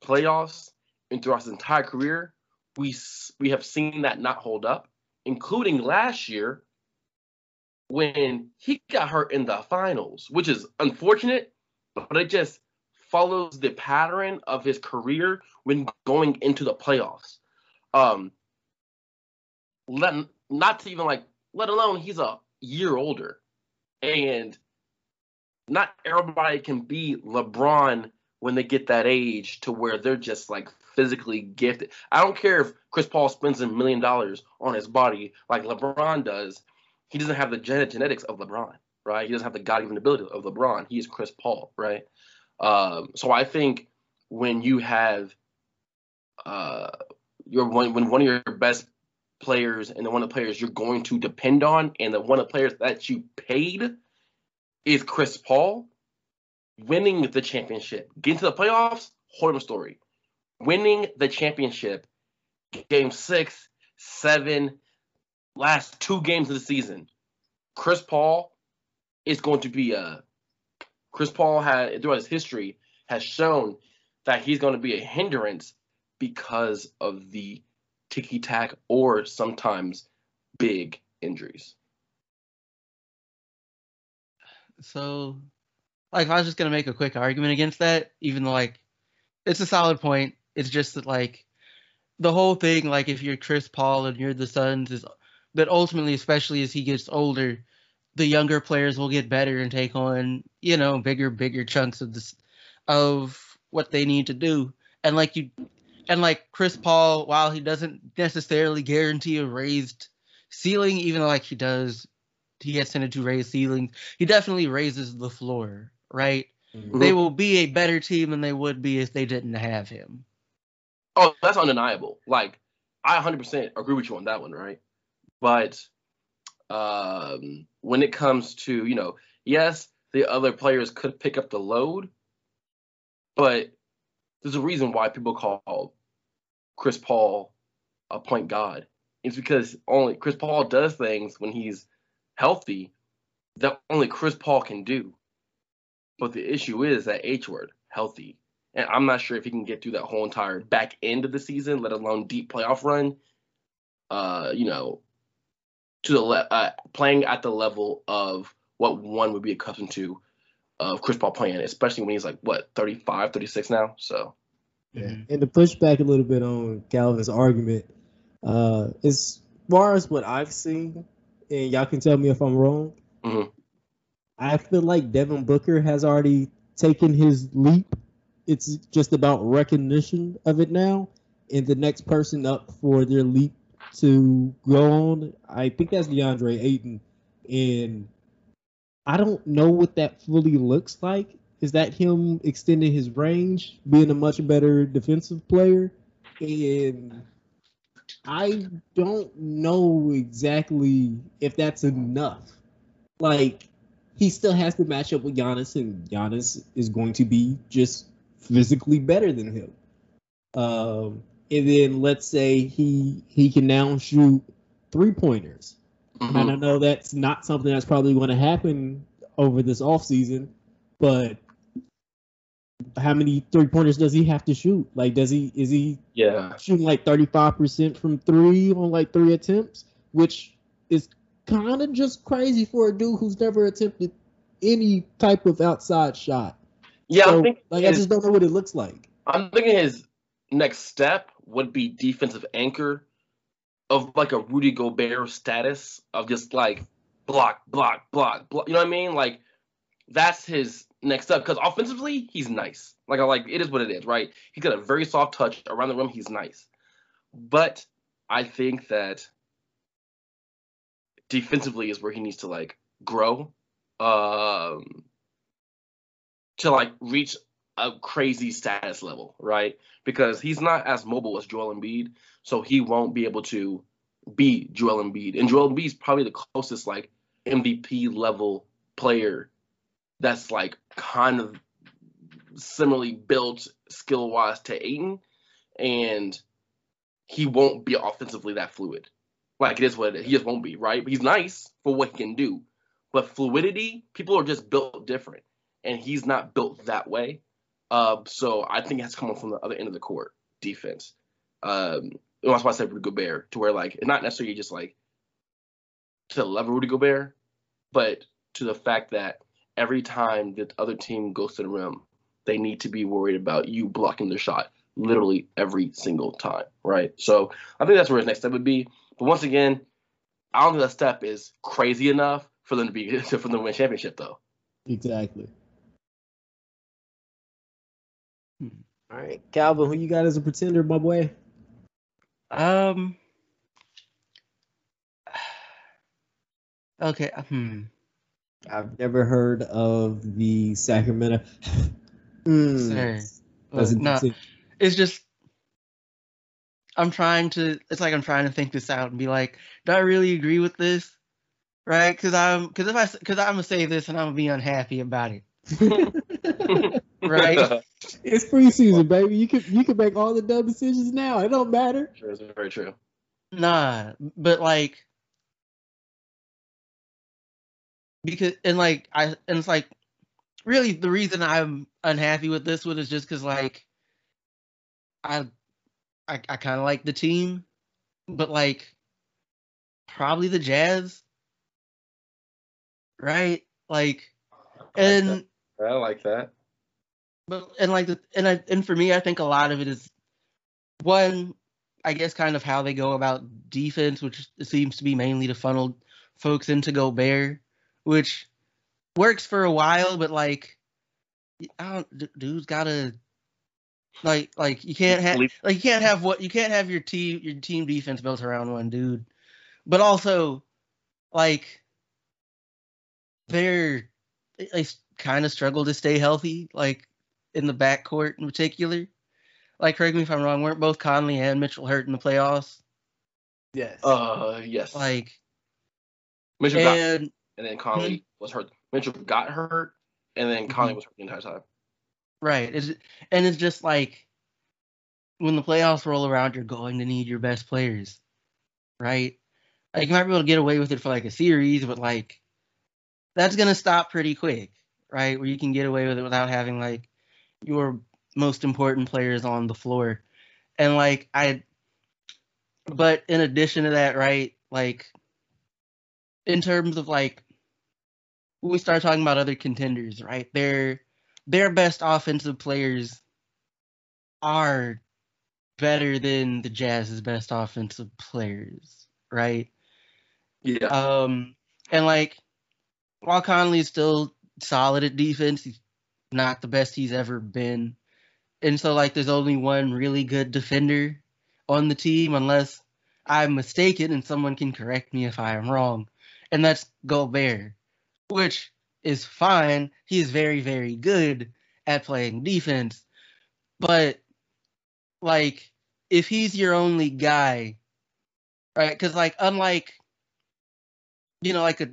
playoffs, and throughout his entire career. We we have seen that not hold up, including last year when he got hurt in the finals, which is unfortunate, but it just follows the pattern of his career when going into the playoffs. Um, let not to even like let alone he's a year older and not everybody can be LeBron when they get that age to where they're just like physically gifted. I don't care if Chris Paul spends a million dollars on his body like LeBron does. He doesn't have the genetics of LeBron, right? He doesn't have the God given ability of LeBron. He is Chris Paul, right? Um, so I think when you have uh, your one when one of your best players and the one of the players you're going to depend on and the one of the players that you paid is Chris Paul winning the championship. Getting to the playoffs, horrible story. Winning the championship, game six, seven, last two games of the season. Chris Paul is going to be a Chris Paul had throughout his history has shown that he's going to be a hindrance because of the ticky tack or sometimes big injuries. So, like, I was just gonna make a quick argument against that, even though like it's a solid point, it's just that like the whole thing, like if you're Chris Paul and you're the Suns, is that ultimately, especially as he gets older, the younger players will get better and take on you know bigger, bigger chunks of this of what they need to do. And like you, and like Chris Paul, while he doesn't necessarily guarantee a raised ceiling, even though like he does, he has tended to raise ceilings. He definitely raises the floor, right? Mm-hmm. They will be a better team than they would be if they didn't have him. Oh, that's undeniable. Like I 100% agree with you on that one, right? But um, when it comes to you know, yes, the other players could pick up the load, but there's a reason why people call Chris Paul a point god. It's because only Chris Paul does things when he's healthy that only Chris Paul can do. But the issue is that H word, healthy. And I'm not sure if he can get through that whole entire back end of the season, let alone deep playoff run. Uh, you know, to the le- uh, playing at the level of what one would be accustomed to of Chris Paul playing, especially when he's like what 35, 36 now. So yeah, and to push back a little bit on Calvin's argument, uh, as far as what I've seen, and y'all can tell me if I'm wrong. Mm-hmm. I feel like Devin Booker has already taken his leap. It's just about recognition of it now, and the next person up for their leap to go on, I think that's DeAndre Ayton, and I don't know what that fully looks like. Is that him extending his range, being a much better defensive player? And I don't know exactly if that's enough. Like, he still has to match up with Giannis, and Giannis is going to be just physically better than him. Um, and then let's say he he can now shoot three pointers. Mm-hmm. And I know that's not something that's probably going to happen over this off season, but how many three pointers does he have to shoot? Like, does he is he yeah shooting like thirty five percent from three on like three attempts, which is kind of just crazy for a dude who's never attempted any type of outside shot. Yeah, so, like his, I just don't know what it looks like. I'm thinking his next step would be defensive anchor of like a Rudy Gobert status of just like block, block, block, block. You know what I mean? Like that's his next step because offensively he's nice. Like I like it is what it is, right? He's got a very soft touch around the rim. He's nice, but I think that defensively is where he needs to like grow, um, to like reach a crazy status level, right? Because he's not as mobile as Joel Embiid, so he won't be able to be Joel Embiid. And Joel Embiid is probably the closest like MVP level player that's like kind of similarly built skill wise to Ayton, and he won't be offensively that fluid. Like it is what it is. He just won't be, right? He's nice for what he can do. But fluidity, people are just built different. And he's not built that way. Uh, so I think it has to come from the other end of the court, defense. Um, that's why I said Rudy Gobert, to where like not necessarily just like to level Rudy Gobert, but to the fact that every time the other team goes to the rim, they need to be worried about you blocking the shot literally every single time, right? So I think that's where his next step would be. But once again, I don't think that step is crazy enough for them to be for them to win championship though. Exactly. All right, Calvin, who you got as a pretender, my boy? Um. Okay. Hmm. I've never heard of the Sacramento. mm. Sorry. Well, no, it's just I'm trying to. It's like I'm trying to think this out and be like, do I really agree with this? Right? Because I'm because if I because I'm gonna say this and I'm gonna be unhappy about it. right? It's preseason, baby. You can you can make all the dumb decisions now. It don't matter. Sure, it's very true. Nah, but like because and like I and it's like really the reason I'm unhappy with this one is just because like I I, I kind of like the team, but like probably the Jazz, right? Like, and I like that. but and like the, and I, and for me, I think a lot of it is one, I guess, kind of how they go about defense, which seems to be mainly to funnel folks into go Gobert, which works for a while, but like, I don't, dude's gotta. Like, like you can't have, like you can't have what you can't have your team, your team defense built around one dude, but also, like, they're they kind of struggle to stay healthy, like in the backcourt in particular. Like, correct me if I'm wrong, weren't both Conley and Mitchell hurt in the playoffs? Yes. Uh, yes. Like, Mitchell got and and then Conley was hurt. Mitchell got hurt, and then Conley was hurt the entire time. right, it's, and it's just like when the playoffs roll around, you're going to need your best players, right? Like, you might be able to get away with it for like a series, but like that's gonna stop pretty quick, right? Where you can get away with it without having like your most important players on the floor. And like I but in addition to that, right, like in terms of like when we start talking about other contenders, right? Their their best offensive players are better than the Jazz's best offensive players, right? Yeah. Um, and like, while Conley's still solid at defense, he's not the best he's ever been. And so, like, there's only one really good defender on the team, unless I'm mistaken, and someone can correct me if I am wrong. And that's Gobert, which is fine. He's very, very good at playing defense. But, like, if he's your only guy, right? Because, like, unlike you know, like a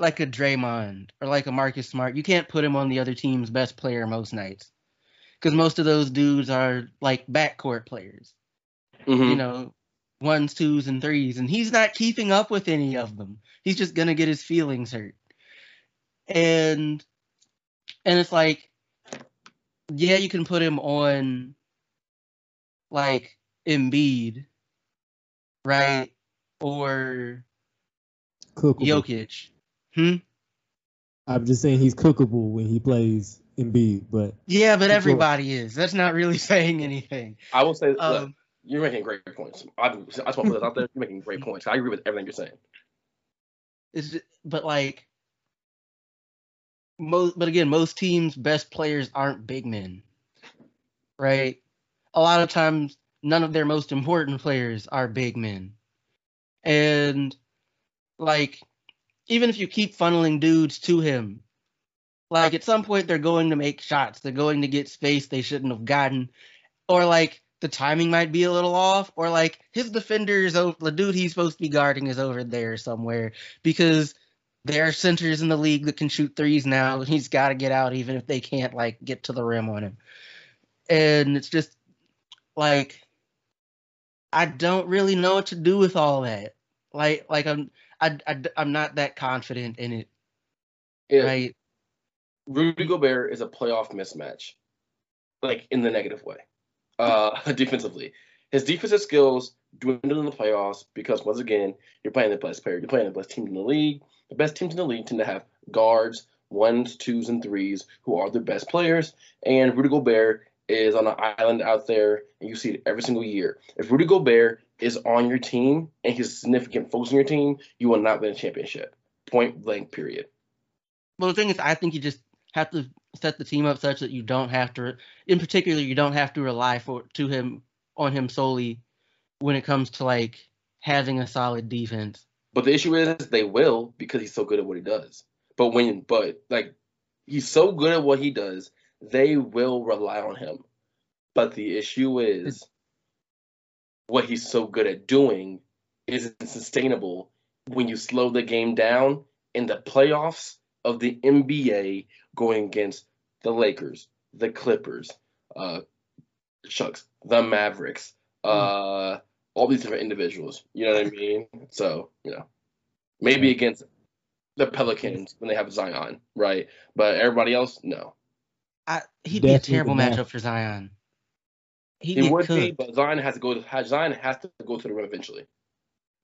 like a Draymond or like a Marcus Smart, you can't put him on the other team's best player most nights because most of those dudes are like backcourt players, Mhm. you know, ones, twos, and threes, and he's not keeping up with any of them. He's just gonna get his feelings hurt, and and it's like, yeah, you can put him on like Embiid, right, or Cookable. Jokic. Hmm. I'm just saying he's cookable when he plays Embiid, but Yeah, but Sure. everybody is. That's not really saying anything. I will say, look, Um, you're making great points. I, I just want to put this out there. You're making great points. I agree with everything you're saying. it's ju- but like most, but again, most teams' best players aren't big men, right? A lot of times, none of their most important players are big men, and like even if you keep funneling dudes to him, like at some point they're going to make shots. They're going to get space they shouldn't have gotten, or like the timing might be a little off, or like his defender is over the dude he's supposed to be guarding is over there somewhere because there are centers in the league that can shoot threes now. He's got to get out even if they can't like get to the rim on him, and it's just like I don't really know what to do with all that. Like like I'm I, I I'm not that confident in it, Yeah, right? Rudy Gobert is a playoff mismatch, like in the negative way, uh, defensively. His defensive skills dwindle in the playoffs because once again, you're playing the best player. You're playing the best team in the league. The best teams in the league tend to have guards, ones, twos, and threes who are the best players. And Rudy Gobert is on an island out there, and you see it every single year. If Rudy Gobert is on your team and he's a significant focus on your team, you will not win a championship. Point blank. Period. Well, the thing is, I think you just have to set the team up such that you don't have to, in particular, you don't have to rely for to him on him solely when it comes to like having a solid defense. But the issue is they will because he's so good at what he does. But when but like he's so good at what he does, they will rely on him. But the issue is what he's so good at doing isn't sustainable when you slow the game down in the playoffs of the NBA going against the Lakers, the Clippers, uh, shucks, the Mavericks, uh, all these different individuals. You know what I mean? So, you know, maybe against the Pelicans when they have Zion, right? But everybody else, no. I, he'd be a terrible matchup for Zion. He be, but Zion has to go. To, Zion has to go to the rim eventually.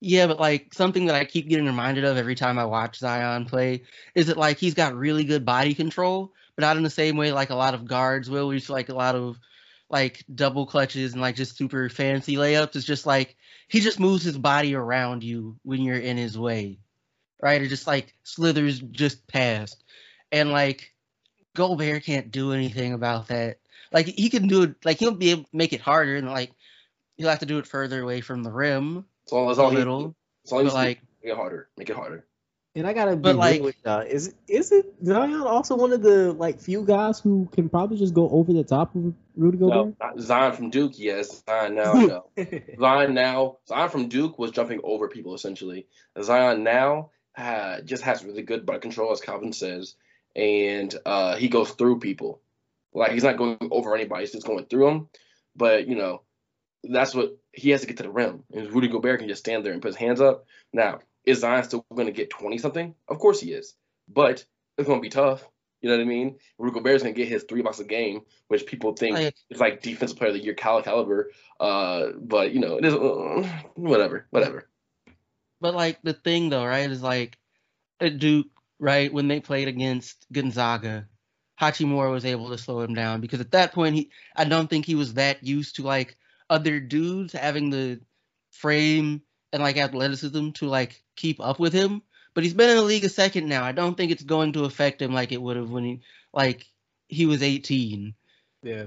Yeah, but like something that I keep getting reminded of every time I watch Zion play is that like he's got really good body control, but not in the same way like a lot of guards will. We like a lot of like double clutches and like just super fancy layups. It's just like he just moves his body around you when you're in his way, right? It just like slithers just past, and like Gobert can't do anything about that. Like he can do it, like he'll be able to make it harder, and like he'll have to do it further away from the rim. That's all. That's all. A little. That's all. Like make it harder. Make it harder. And I gotta be like, with, uh, is is it Zion also one of the like few guys who can probably just go over the top of Rudy Gobert? No, Zion from Duke, yes. Zion now, no. Zion now, Zion from Duke was jumping over people essentially. Zion now uh, just has really good butt control, as Calvin says, and uh, he goes through people. Like he's not going over anybody; he's just going through them. But you know, that's what he has to get to the rim, and Rudy Gobert can just stand there and put his hands up. Now, is Zion still going to get 20 something? Of course he is. But it's going to be tough. You know what I mean? Rudy Gobert's going to get his three blocks a game, which people think like, is like defensive player of the year caliber. Uh, but, you know, it is uh, whatever, whatever. But, like, the thing, though, right, is like at Duke, right, when they played against Gonzaga, Hachimura was able to slow him down because at that point, he I don't think he was that used to, like, other dudes having the frame and like athleticism to like keep up with him. But he's been in the league a second now. I don't think it's going to affect him like it would have when he like he was 18. Yeah.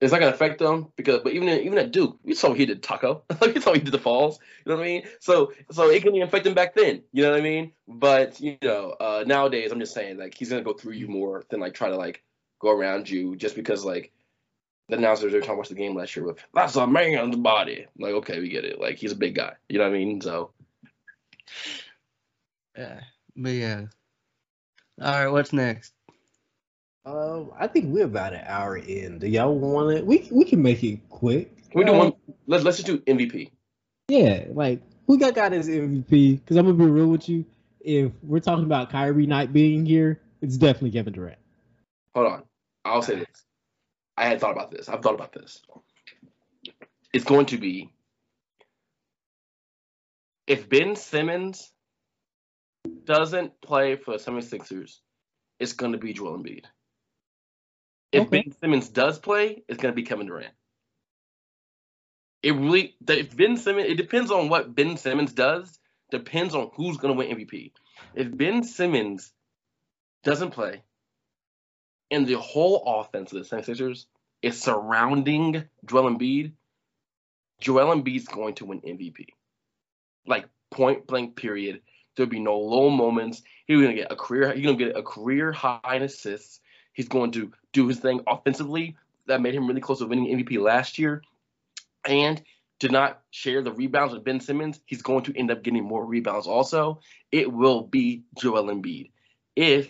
It's not gonna affect them because, but even even at Duke, we saw he did Taco. we saw he did the falls. You know what I mean? So so it can affect him back then. You know what I mean? But you know, uh, nowadays I'm just saying like he's gonna go through you more than like try to like go around you just because like the announcers are talking about the game last year with that's a man's body. Like, okay, we get it. Like he's a big guy. You know what I mean? So Yeah. But yeah. Alright, what's next? Uh, I think we're about an hour in. Do y'all want it? We we can make it quick. We do one? Let's let's just do MVP. Yeah, like who got got as MVP? Because I'm gonna be real with you. If we're talking about Kyrie not being here, it's definitely Kevin Durant. Hold on, I'll say this. I had thought about this. I've thought about this. It's going to be if Ben Simmons doesn't play for the 76ers, it's going to be Joel Embiid. If okay. Ben Simmons does play, it's going to be Kevin Durant. It really, if Ben Simmons, it depends on what Ben Simmons does, depends on who's going to win MVP. If Ben Simmons doesn't play, and the whole offense of the 76ers is surrounding Joel Embiid, Joel Embiid's going to win MVP. Like point blank period. There'll be no low moments. He's gonna get a career. He's gonna get a career high in assists. He's going to do his thing offensively. That made him really close to winning MVP last year. And did not share the rebounds with Ben Simmons. He's going to end up getting more rebounds also. It will be Joel Embiid. If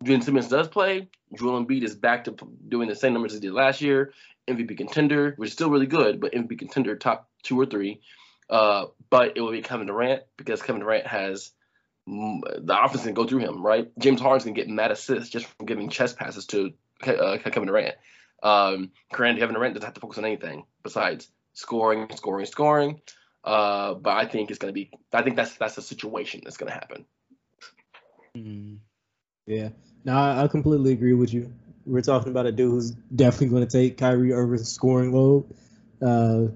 Ben Simmons does play, Joel Embiid is back to doing the same numbers he did last year. MVP contender, which is still really good, but MVP contender top two or three. Uh, but it will be Kevin Durant because Kevin Durant has the offense can go through him, right? James Harden's gonna get mad assists just from giving chest passes to uh, Kevin Durant. Um, Kevin Durant doesn't have to focus on anything besides scoring, scoring, scoring. Uh, but I think it's gonna be. I think that's that's the situation that's gonna happen. Mm-hmm. Yeah, no, I, I completely agree with you. We're talking about a dude who's definitely going to take Kyrie Irving's scoring load. Uh,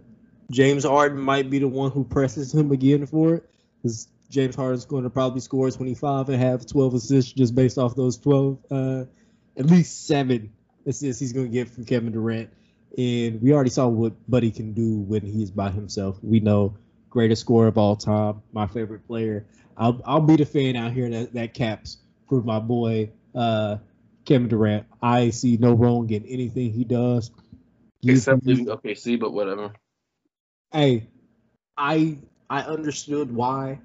James Harden might be the one who presses him again for it, because James Harden's going to probably score 25 and have 12 assists just based off those 12. Uh, at least seven assists he's going to get from Kevin Durant. And we already saw what Buddy can do when he's by himself. We know greatest scorer of all time, my favorite player. I'll I'll be the fan out here that, that caps for my boy uh, Kevin Durant. I see no wrong in anything he does. Except leaving OKC, but whatever. Hey, I I understood why,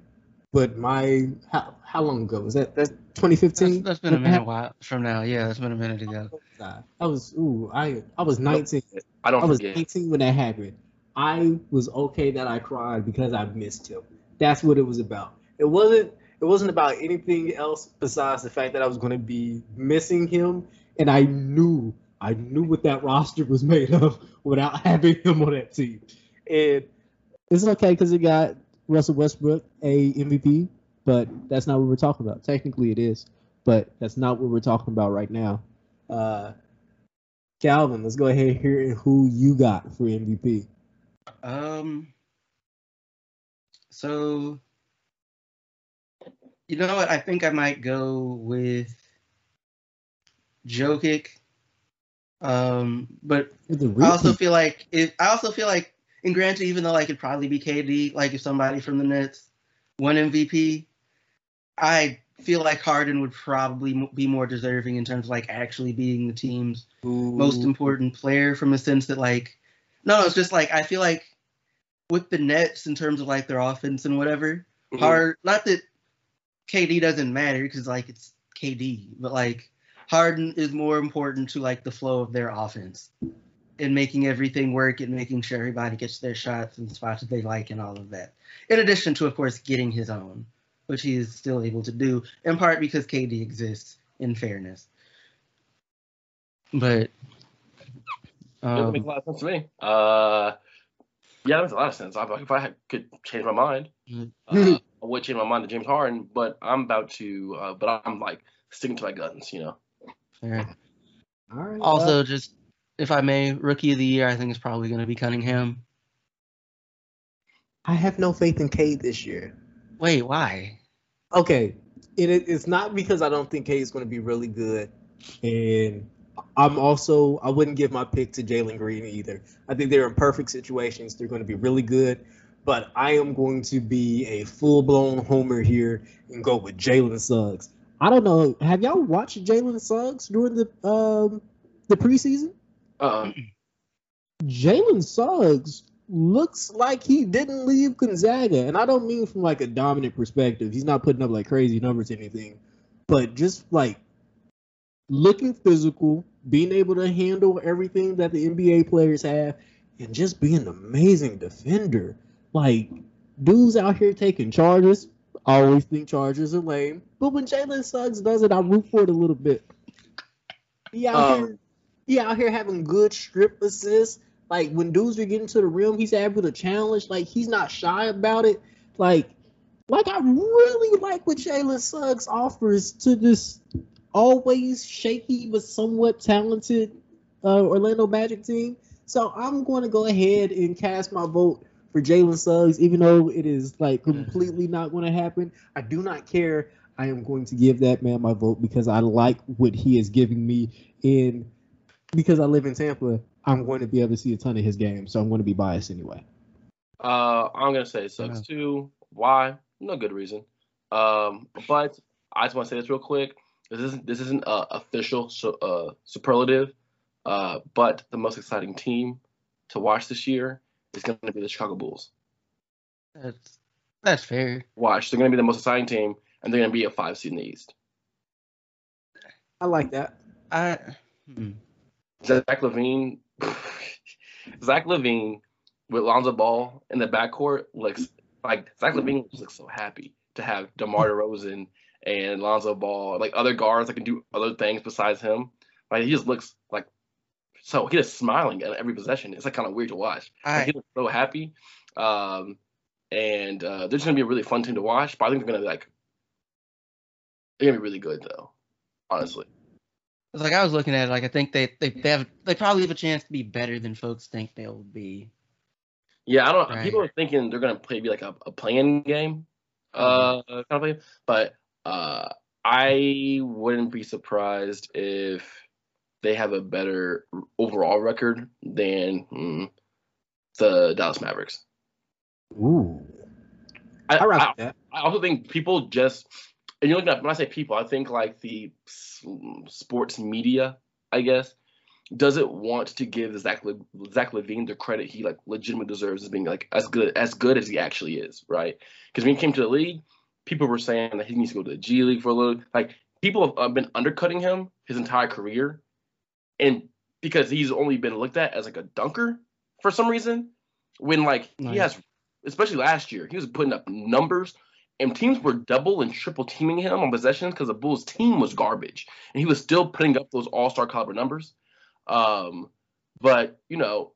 but my how how long ago was that? That's 2015. That's, that's been a minute while from now. Yeah, that's been a minute ago. Oh, I was ooh I I was 19. I don't I was forget. 19 when that happened. I was okay that I cried because I missed him. That's what it was about. It wasn't it wasn't about anything else besides the fact that I was going to be missing him and I knew I knew what that roster was made of without having him on that team. And it's okay because it got Russell Westbrook a MVP, but that's not what we're talking about. Technically, it is, but that's not what we're talking about right now. Uh, Calvin, let's go ahead and hear who you got for MVP. Um. So, you know what? I think I might go with Jokic. Um, but I also feel like if I also feel like, and granted, even though I could probably be KD, like if somebody from the Nets won MVP, I feel like Harden would probably be more deserving in terms of like actually being the team's Ooh. most important player from a sense that like no, no, it's just like I feel like with the Nets in terms of like their offense and whatever, Mhm. hard not that KD doesn't matter because like it's KD, but like Harden is more important to like the flow of their offense and making everything work and making sure everybody gets their shots and spots that they like and all of that. In addition to of course getting his own, which he is still able to do, in part because KD exists in fairness. But Doesn't um, make a lot of sense to me. Uh, yeah, that makes a lot of sense. I, if I had- could change my mind, uh, I would change my mind to James Harden. But I'm about to. Uh, but I'm like sticking to my guns. You know. fair. All right. Also, just if I may, rookie of the year, I think is probably going to be Cunningham. I have no faith in Cade this year. Wait, why? Okay, it, it's not because I don't think Cade is going to be really good, and I'm also I wouldn't give my pick to Jalen Green either. I think they're in perfect situations. They're going to be really good, but I am going to be a full blown homer here and go with Jalen Suggs. I don't know. Have y'all watched Jalen Suggs during the um the preseason? Uh, Jalen Suggs looks like he didn't leave Gonzaga, and I don't mean from like a dominant perspective. He's not putting up like crazy numbers or anything, but just like looking physical, being able to handle everything that the NBA players have, and just being an amazing defender. Like dudes out here taking charges. I always think charges are lame, but when Jalen Suggs does it, I root for it a little bit. He out Um, here, he out here having good strip assists. Like when dudes are getting to the rim, he's able to challenge. Like he's not shy about it. Like, like I really like what Jalen Suggs offers to this always shaky but somewhat talented uh, Orlando Magic team. So I'm going to go ahead and cast my vote for Jalen Suggs, even though it is like completely not going to happen. I do not care. I am going to give that man my vote because I like what he is giving me. And because I live in Tampa, I'm going to be able to see a ton of his games. So I'm going to be biased anyway. uh, I'm gonna say it sucks too. Why? No good reason. Um, but I just want to say this real quick. This isn't this isn't uh, official so, uh, superlative. Uh, but the most exciting team to watch this year is going to be the Chicago Bulls. That's that's fair. Watch, they're going to be the most exciting team, and they're going to be a five seed in the East. I like that. I hmm. Zach LaVine, Zach LaVine with Lonzo Ball in the backcourt looks like Zach LaVine just looks so happy to have DeMar DeRozan and Lonzo Ball, like other guards that can do other things besides him. Like he just looks like so he is smiling at every possession. It's like kind of weird to watch. Like, he looks so happy. Um, and uh, they're just gonna be a really fun team to watch. But I think they're gonna be like they're gonna be really good though, honestly. It's like I was looking at it. Like I think they they they have they probably have a chance to be better than folks think they'll be. Yeah, I don't. Right. People are thinking they're gonna play be like a, a playing game, uh, kind of play. But uh, I wouldn't be surprised if they have a better overall record than mm, the Dallas Mavericks. Ooh. I, I I. I also think people just, and you're looking at when I say people, I think like the sports media, I guess, doesn't want to give Zach Le- Zach LaVine the credit he like legitimately deserves as being like as good as good as he actually is, right? Because when he came to the league, people were saying that he needs to go to the G League for a little. Like people have uh, been undercutting him his entire career, and because he's only been looked at as like a dunker for some reason, when like Nice. he has, especially last year, he was putting up numbers. And teams were double and triple teaming him on possessions because the Bulls team was garbage, and he was still putting up those All Star caliber numbers. Um, but you know,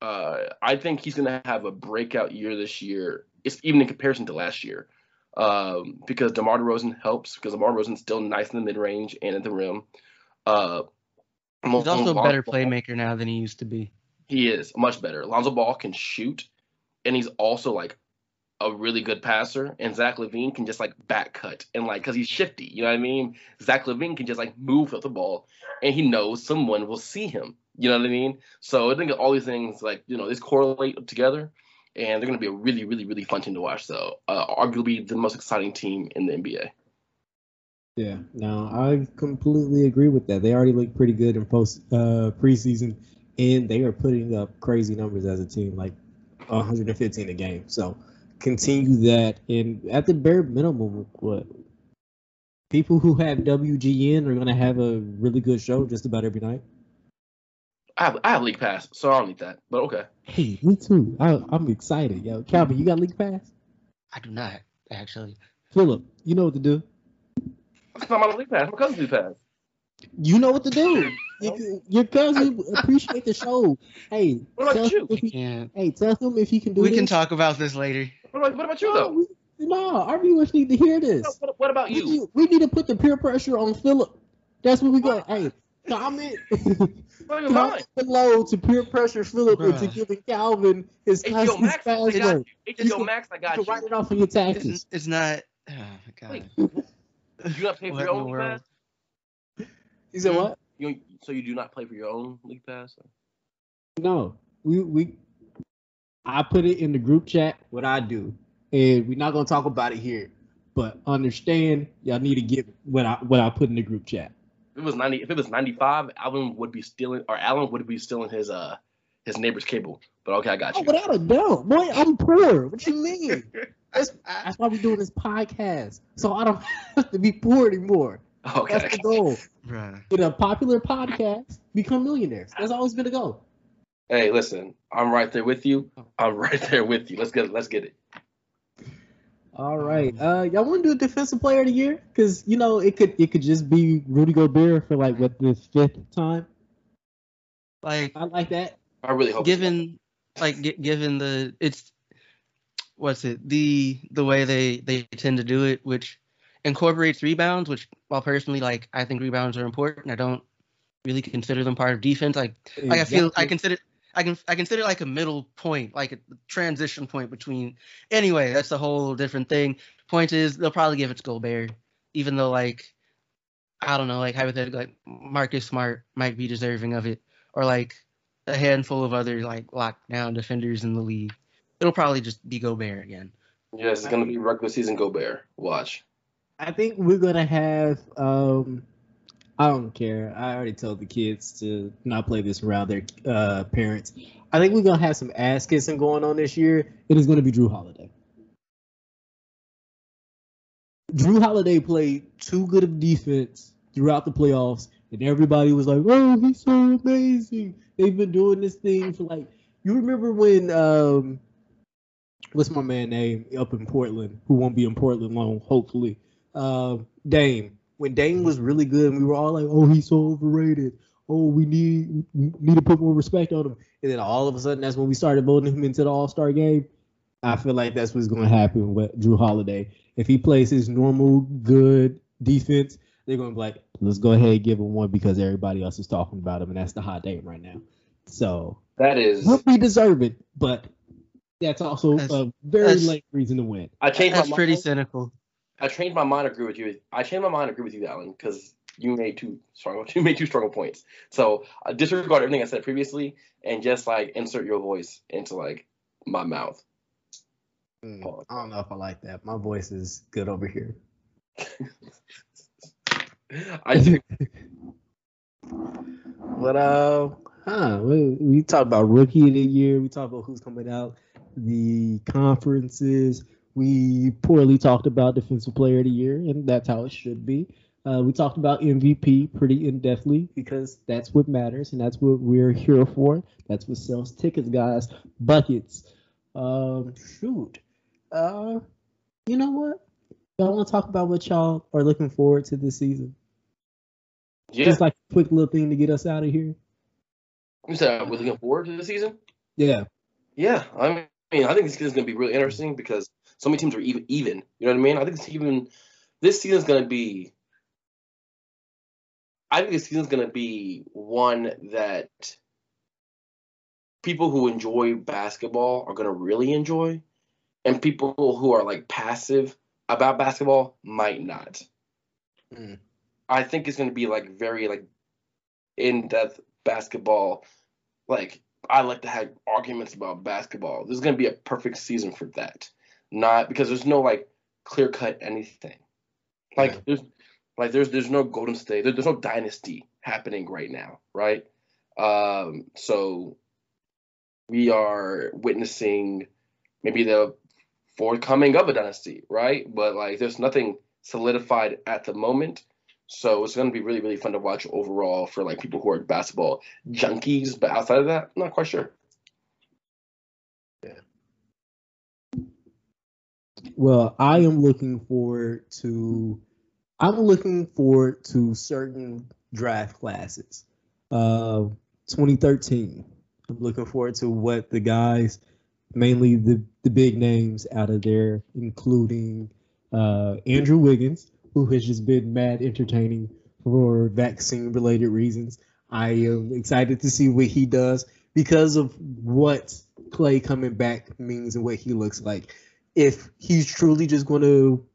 uh, I think he's going to have a breakout year this year. It's even in comparison to last year, um, because DeMar DeRozan helps because DeMar DeRozan's still nice in the mid range and at the rim. Uh, He's also a better Ball- playmaker now than he used to be. He is much better. Lonzo Ball can shoot, and he's also like a really good passer. And Zach LaVine can just like back cut and like because he's shifty. You know what I mean? Zach LaVine can just like move with the ball, and he knows someone will see him. You know what I mean? So I think all these things like you know these correlate together, and they're to be a really, really, really fun team to watch. So uh, arguably the most exciting team in the NBA. Yeah, no, I completely agree with that. They already look pretty good in post uh, preseason, and they are putting up crazy numbers as a team, like 115 a game. So continue that, and at the bare minimum, what people who have WGN are going to have a really good show just about every night. I have, I have league pass, so I don't need that. But okay. Hey, me too. I, I'm excited, yo. Calvin, you got league pass? I do not actually. Philip, you know what to do. That's not my league pass. My cousin's league pass. You know what to do. You- your cousin appreciate the show. Hey, What about tell you? him if he- Can't. hey, tell him if he can do We this. can talk about this later. What about, what about you No, though? we- no, our viewers need to hear this. What, what about We you? need, we need to put the peer pressure on Philip. That's what we go. Hey, comment, What about mine? comment below to peer pressure Philip into Bruh. giving Calvin his HBO cousin's Max, I got password. you. You HBO can- Max, I got can you. write it off on your taxes. It's, it's not. Oh my god. Wait. You not pay for What your own league world? pass? You said what? You, so you do not play for your own league pass? No, we we. I put it in the group chat. What I do, and we're not gonna talk about it here. But understand, y'all need to get what I what I put in the group chat. If it was ninety, if it was ninety-five, Alvin would be stealing, or Allen would be stealing his uh his neighbor's cable. But okay, I got Oh, you. without a doubt, boy, I'm poor. What you mean? That's that's why we're doing this podcast, so I don't have to be poor anymore. Okay. That's the goal. Bruh. With a popular podcast, become millionaires. That's always been the goal. Hey, listen, I'm right there with you. I'm right there with you. Let's get it. Let's get it. All right, uh, y'all want to do a defensive player of the year? Because you know it could it could just be Rudy Gobert for like what the fifth time. Like I like that. I really hope. given like gi- given the it's what's it the the way they they tend to do it which incorporates rebounds which while personally like i think rebounds are important i don't really consider them part of defense like like i feel i consider i can i consider like a middle point like a transition point between anyway that's a whole different thing point is they'll probably give it to Gobert even though like i don't know like hypothetically like marcus smart might be deserving of it or like a handful of other like lockdown defenders in the league. It'll probably just be Gobert again. Yes, it's gonna be regular season Gobert. Watch. I think we're gonna have. Um, I don't care. I already told the kids to not play this around their uh, parents. I think we're gonna have some ass kissing going on this year. It is gonna be Jrue Holiday. Jrue Holiday played too good of defense throughout the playoffs, and everybody was like, "Oh, he's so amazing." They've been doing this thing for like. You remember when um, what's my man name up in Portland who won't be in Portland long, hopefully. Uh, Dame. When Dame was really good, and we were all like, "Oh, he's so overrated. Oh, we need need to put more respect on him." And then all of a sudden, that's when we started voting him into the All Star game. I feel like that's what's going to happen with Jrue Holiday. If he plays his normal good defense, they're going to be like, "Let's go ahead and give him one because everybody else is talking about him, and that's the hot Dame right now." So That is. He'll be deserving, but that's also That's- a very that's- late reason to win. I changed That's my pretty mind. cynical. I changed my mind. Agree with you. I changed my mind. Agree with you, Alan, because you made two strong. You made two strong points. So uh, disregard everything I said previously and just like insert your voice into like my mouth. Mm, I don't know if I like that. My voice is good over here. I do. But uh, huh? We, we talk about rookie of the year. We talk about who's coming out, the conferences. We poorly talked about defensive player of the year, and that's how it should be. Uh, we talked about MVP pretty in depthly because that's what matters and that's what we're here for. That's what sells tickets, guys. Buckets. Um, shoot. Uh, you know what? Y'all want to talk about what y'all are looking forward to this season? Yeah. Just like a quick little thing to get us out of here. You said we're looking forward to the season. Yeah. Yeah, I mean, I think this is going to be really interesting because so many teams are even. Even, you know what I mean? I think it's even. This season is going to be. I think this season is going to be one that people who enjoy basketball are going to really enjoy, and people who are like passive about basketball might not. Mm. I think it's going to be like very like in depth basketball. Like I like to have arguments about basketball. This is going to be a perfect season for that. Not because there's no like clear cut anything. Like Yeah. there's like there's there's no Golden State. There, there's no dynasty happening right now, right? Um, so we are witnessing maybe the forthcoming of a dynasty, right? But like there's nothing solidified at the moment. So it's going to be really, really fun to watch overall for like people who are basketball junkies. But outside of that, I'm not quite sure. Well, I am looking forward to I'm looking forward to certain draft classes. Uh 2013. I'm looking forward to what the guys, mainly the the big names out of there, including uh Andrew Wiggins, who has just been mad entertaining for vaccine related reasons. I am excited to see what he does because of what Clay coming back means and what he looks like if he's truly just going to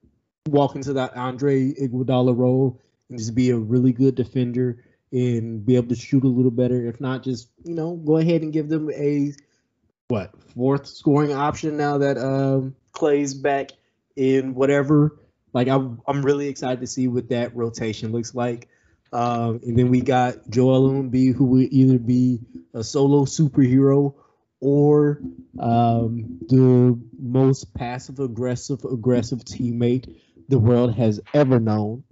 walk into that Andre Iguodala role and just be a really good defender and be able to shoot a little better, if not, just you know, go ahead and give them a what fourth scoring option now that um, Clay's back in whatever. Like I'm, I'm really excited to see what that rotation looks like. Um, and then we got Joel Embiid, who will either be a solo superhero or um, the most passive aggressive aggressive teammate the world has ever known.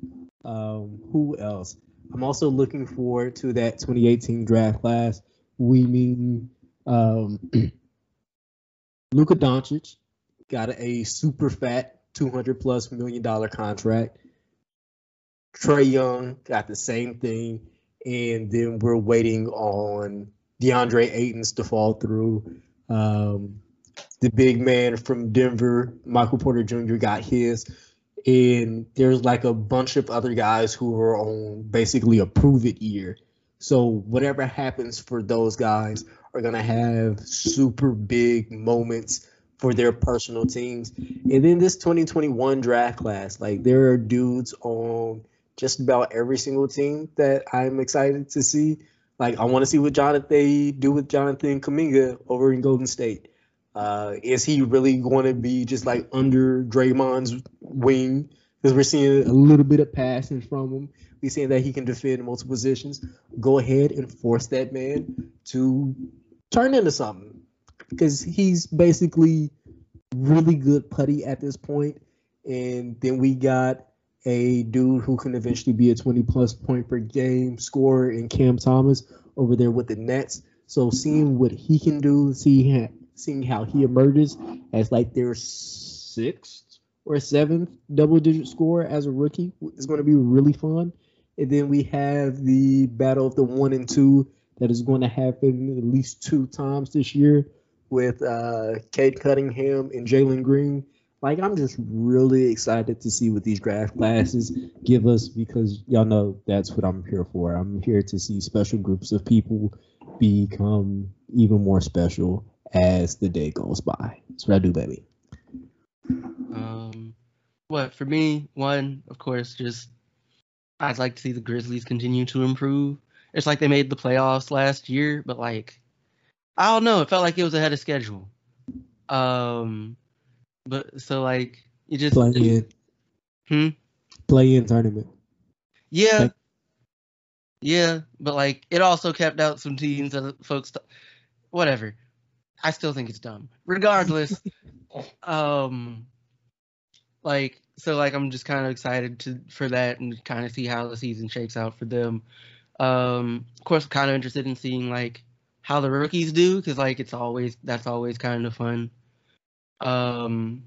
Um, who else? I'm also looking forward to that 2018 draft class. We mean um, Luka Doncic got a super fat 200 plus million dollar contract. Trae Young got the same thing, and then we're waiting on DeAndre Ayton's to fall through. Um, the big man from Denver, Michael Porter Jr., got his. And there's like a bunch of other guys who are on basically a prove it year. So whatever happens for those guys are gonna have super big moments for their personal teams. And then this 2021 draft class, like there are dudes on just about every single team that I'm excited to see. Like I want to see what Jonathan do with Jonathan Kuminga over in Golden State. Uh, is he really going to be just like under Draymond's wing? Because we're seeing a little bit of passing from him. We're seeing that he can defend multiple positions. Go ahead and force that man to turn into something. Because he's basically really good putty at this point. And then we got a dude who can eventually be a 20 plus point per game scorer in Cam Thomas over there with the Nets. So seeing what he can do, see seeing how he emerges as like their sixth or seventh double digit scorer as a rookie is going to be really fun. And then we have the battle of the one and two that is going to happen at least two times this year with uh, Cade Cunningham and Jalen Green. Like I'm just really excited to see what these draft classes give us because y'all know that's what I'm here for. I'm here to see special groups of people become even more special as the day goes by. That's what I do, baby. Um, what for me? One, of course, just I'd like to see the Grizzlies continue to improve. It's like they made the playoffs last year, but like I don't know, it felt like it was ahead of schedule. Um, but so like you just Play in. Hmm? Play in tournament. yeah, Like- Yeah, but like it also kept out some teams that folks, whatever. I still think it's dumb. Regardless, um, like so, like I'm just kind of excited to for that and kind of see how the season shakes out for them. Um, of course, I'm kind of interested in seeing like how the rookies do because like it's always that's always kind of fun. Um,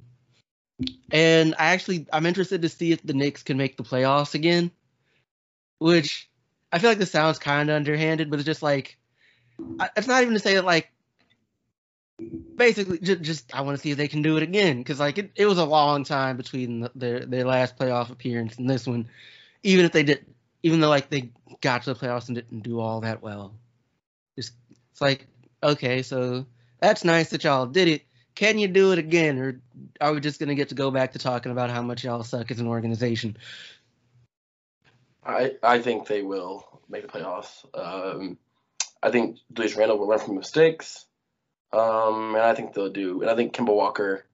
and I actually I'm interested to see if the Knicks can make the playoffs again, which I feel like this sounds kind of underhanded, but it's just like it's not even to say that like basically just, just I want to see if they can do it again because like it, it was a long time between the, their their last playoff appearance and this one, even if they did, even though like they got to the playoffs and didn't do all that well, just it's like okay, so that's nice that y'all did it. Can you do it again, or are we just gonna get to go back to talking about how much y'all suck as an organization? I I think they will make the playoffs. Um, I think Julius Randle will learn from mistakes. Um, and I think they'll do. And I think Kemba Walker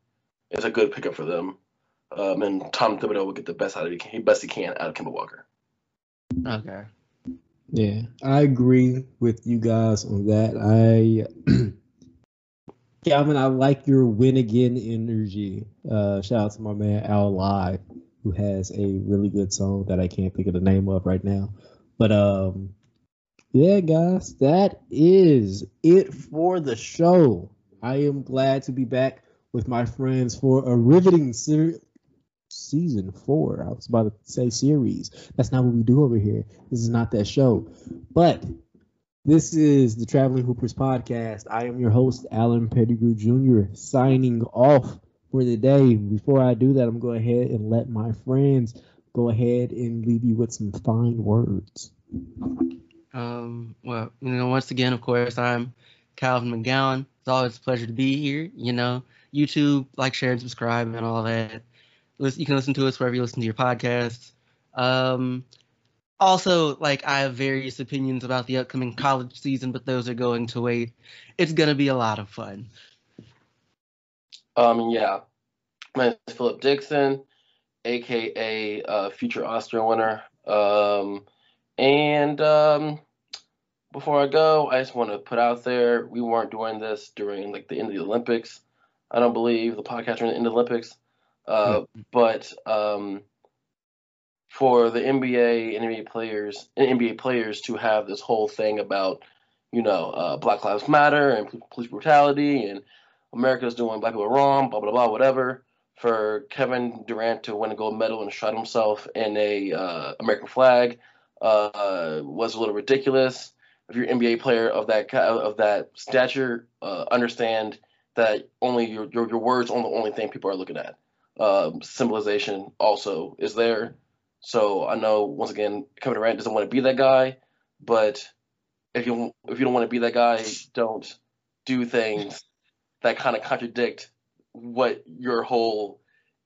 is a good pickup for them. Um, and Tom Thibodeau will get the best out of it, best he can out of Kemba Walker. Okay. Yeah, I agree with you guys on that. I, Calvin, I like your win again energy. Uh, shout out to my man Al Live, who has a really good song that I can't think of the name of right now. But um, yeah, guys, that is it for the show. I am glad to be back with my friends for a riveting season four. I was about to say series. That's not what we do over here. This is not that show. But this is the Traveling Hoopers podcast. I am your host, Alan Pettigrew Jr., signing off for the day. Before I do that, I'm going to go ahead and let my friends go ahead and leave you with some fine words. Um, well, you know, once again, of course, I'm Calvin McGowan. It's always a pleasure to be here. You know, YouTube, like, share, and subscribe, and all that. You can listen to us wherever you listen to your podcasts. Um, also, like, I have various opinions about the upcoming college season, but those are going to wait. It's going to be a lot of fun. Um, yeah. My name is Philip Dixon, aka uh, future Austria winner. Um, and um, before I go, I just want to put out there we weren't doing this during like the end of the Olympics. I don't believe the podcast during the end of the Olympics. Uh, mm-hmm. But um, for the NBA and NBA players and NBA players to have this whole thing about you know uh, Black Lives Matter and police brutality and America's doing black people wrong, blah blah blah, whatever. For Kevin Durant to win a gold medal and shot himself in a uh, American flag uh, was a little ridiculous. If you're an NBA player of that of that stature, uh, understand that only your, your, your words are the only thing people are looking at. Um, symbolization also is there. So I know once again, Kevin Durant doesn't want to be that guy, but if you if you don't want to be that guy, don't do things that kind of contradict what your whole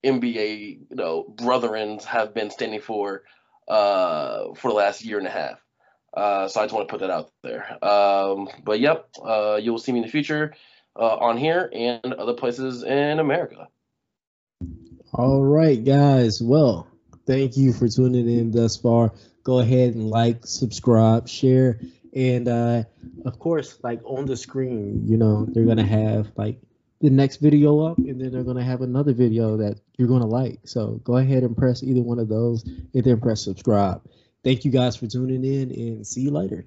NBA you know brethrens have been standing for uh, for the last year and a half. Uh, so I just want to put that out there. Um, but yep, uh, you will see me in the future uh, on here and other places in America. All right, guys. Well, thank you for tuning in thus far. Go ahead and like, subscribe, share, and uh, of course, like on the screen, you know, they're gonna have like the next video up and then they're to have another video that you're to like. So go ahead and press either one of those and then press subscribe. Thank you guys for tuning in and see you later.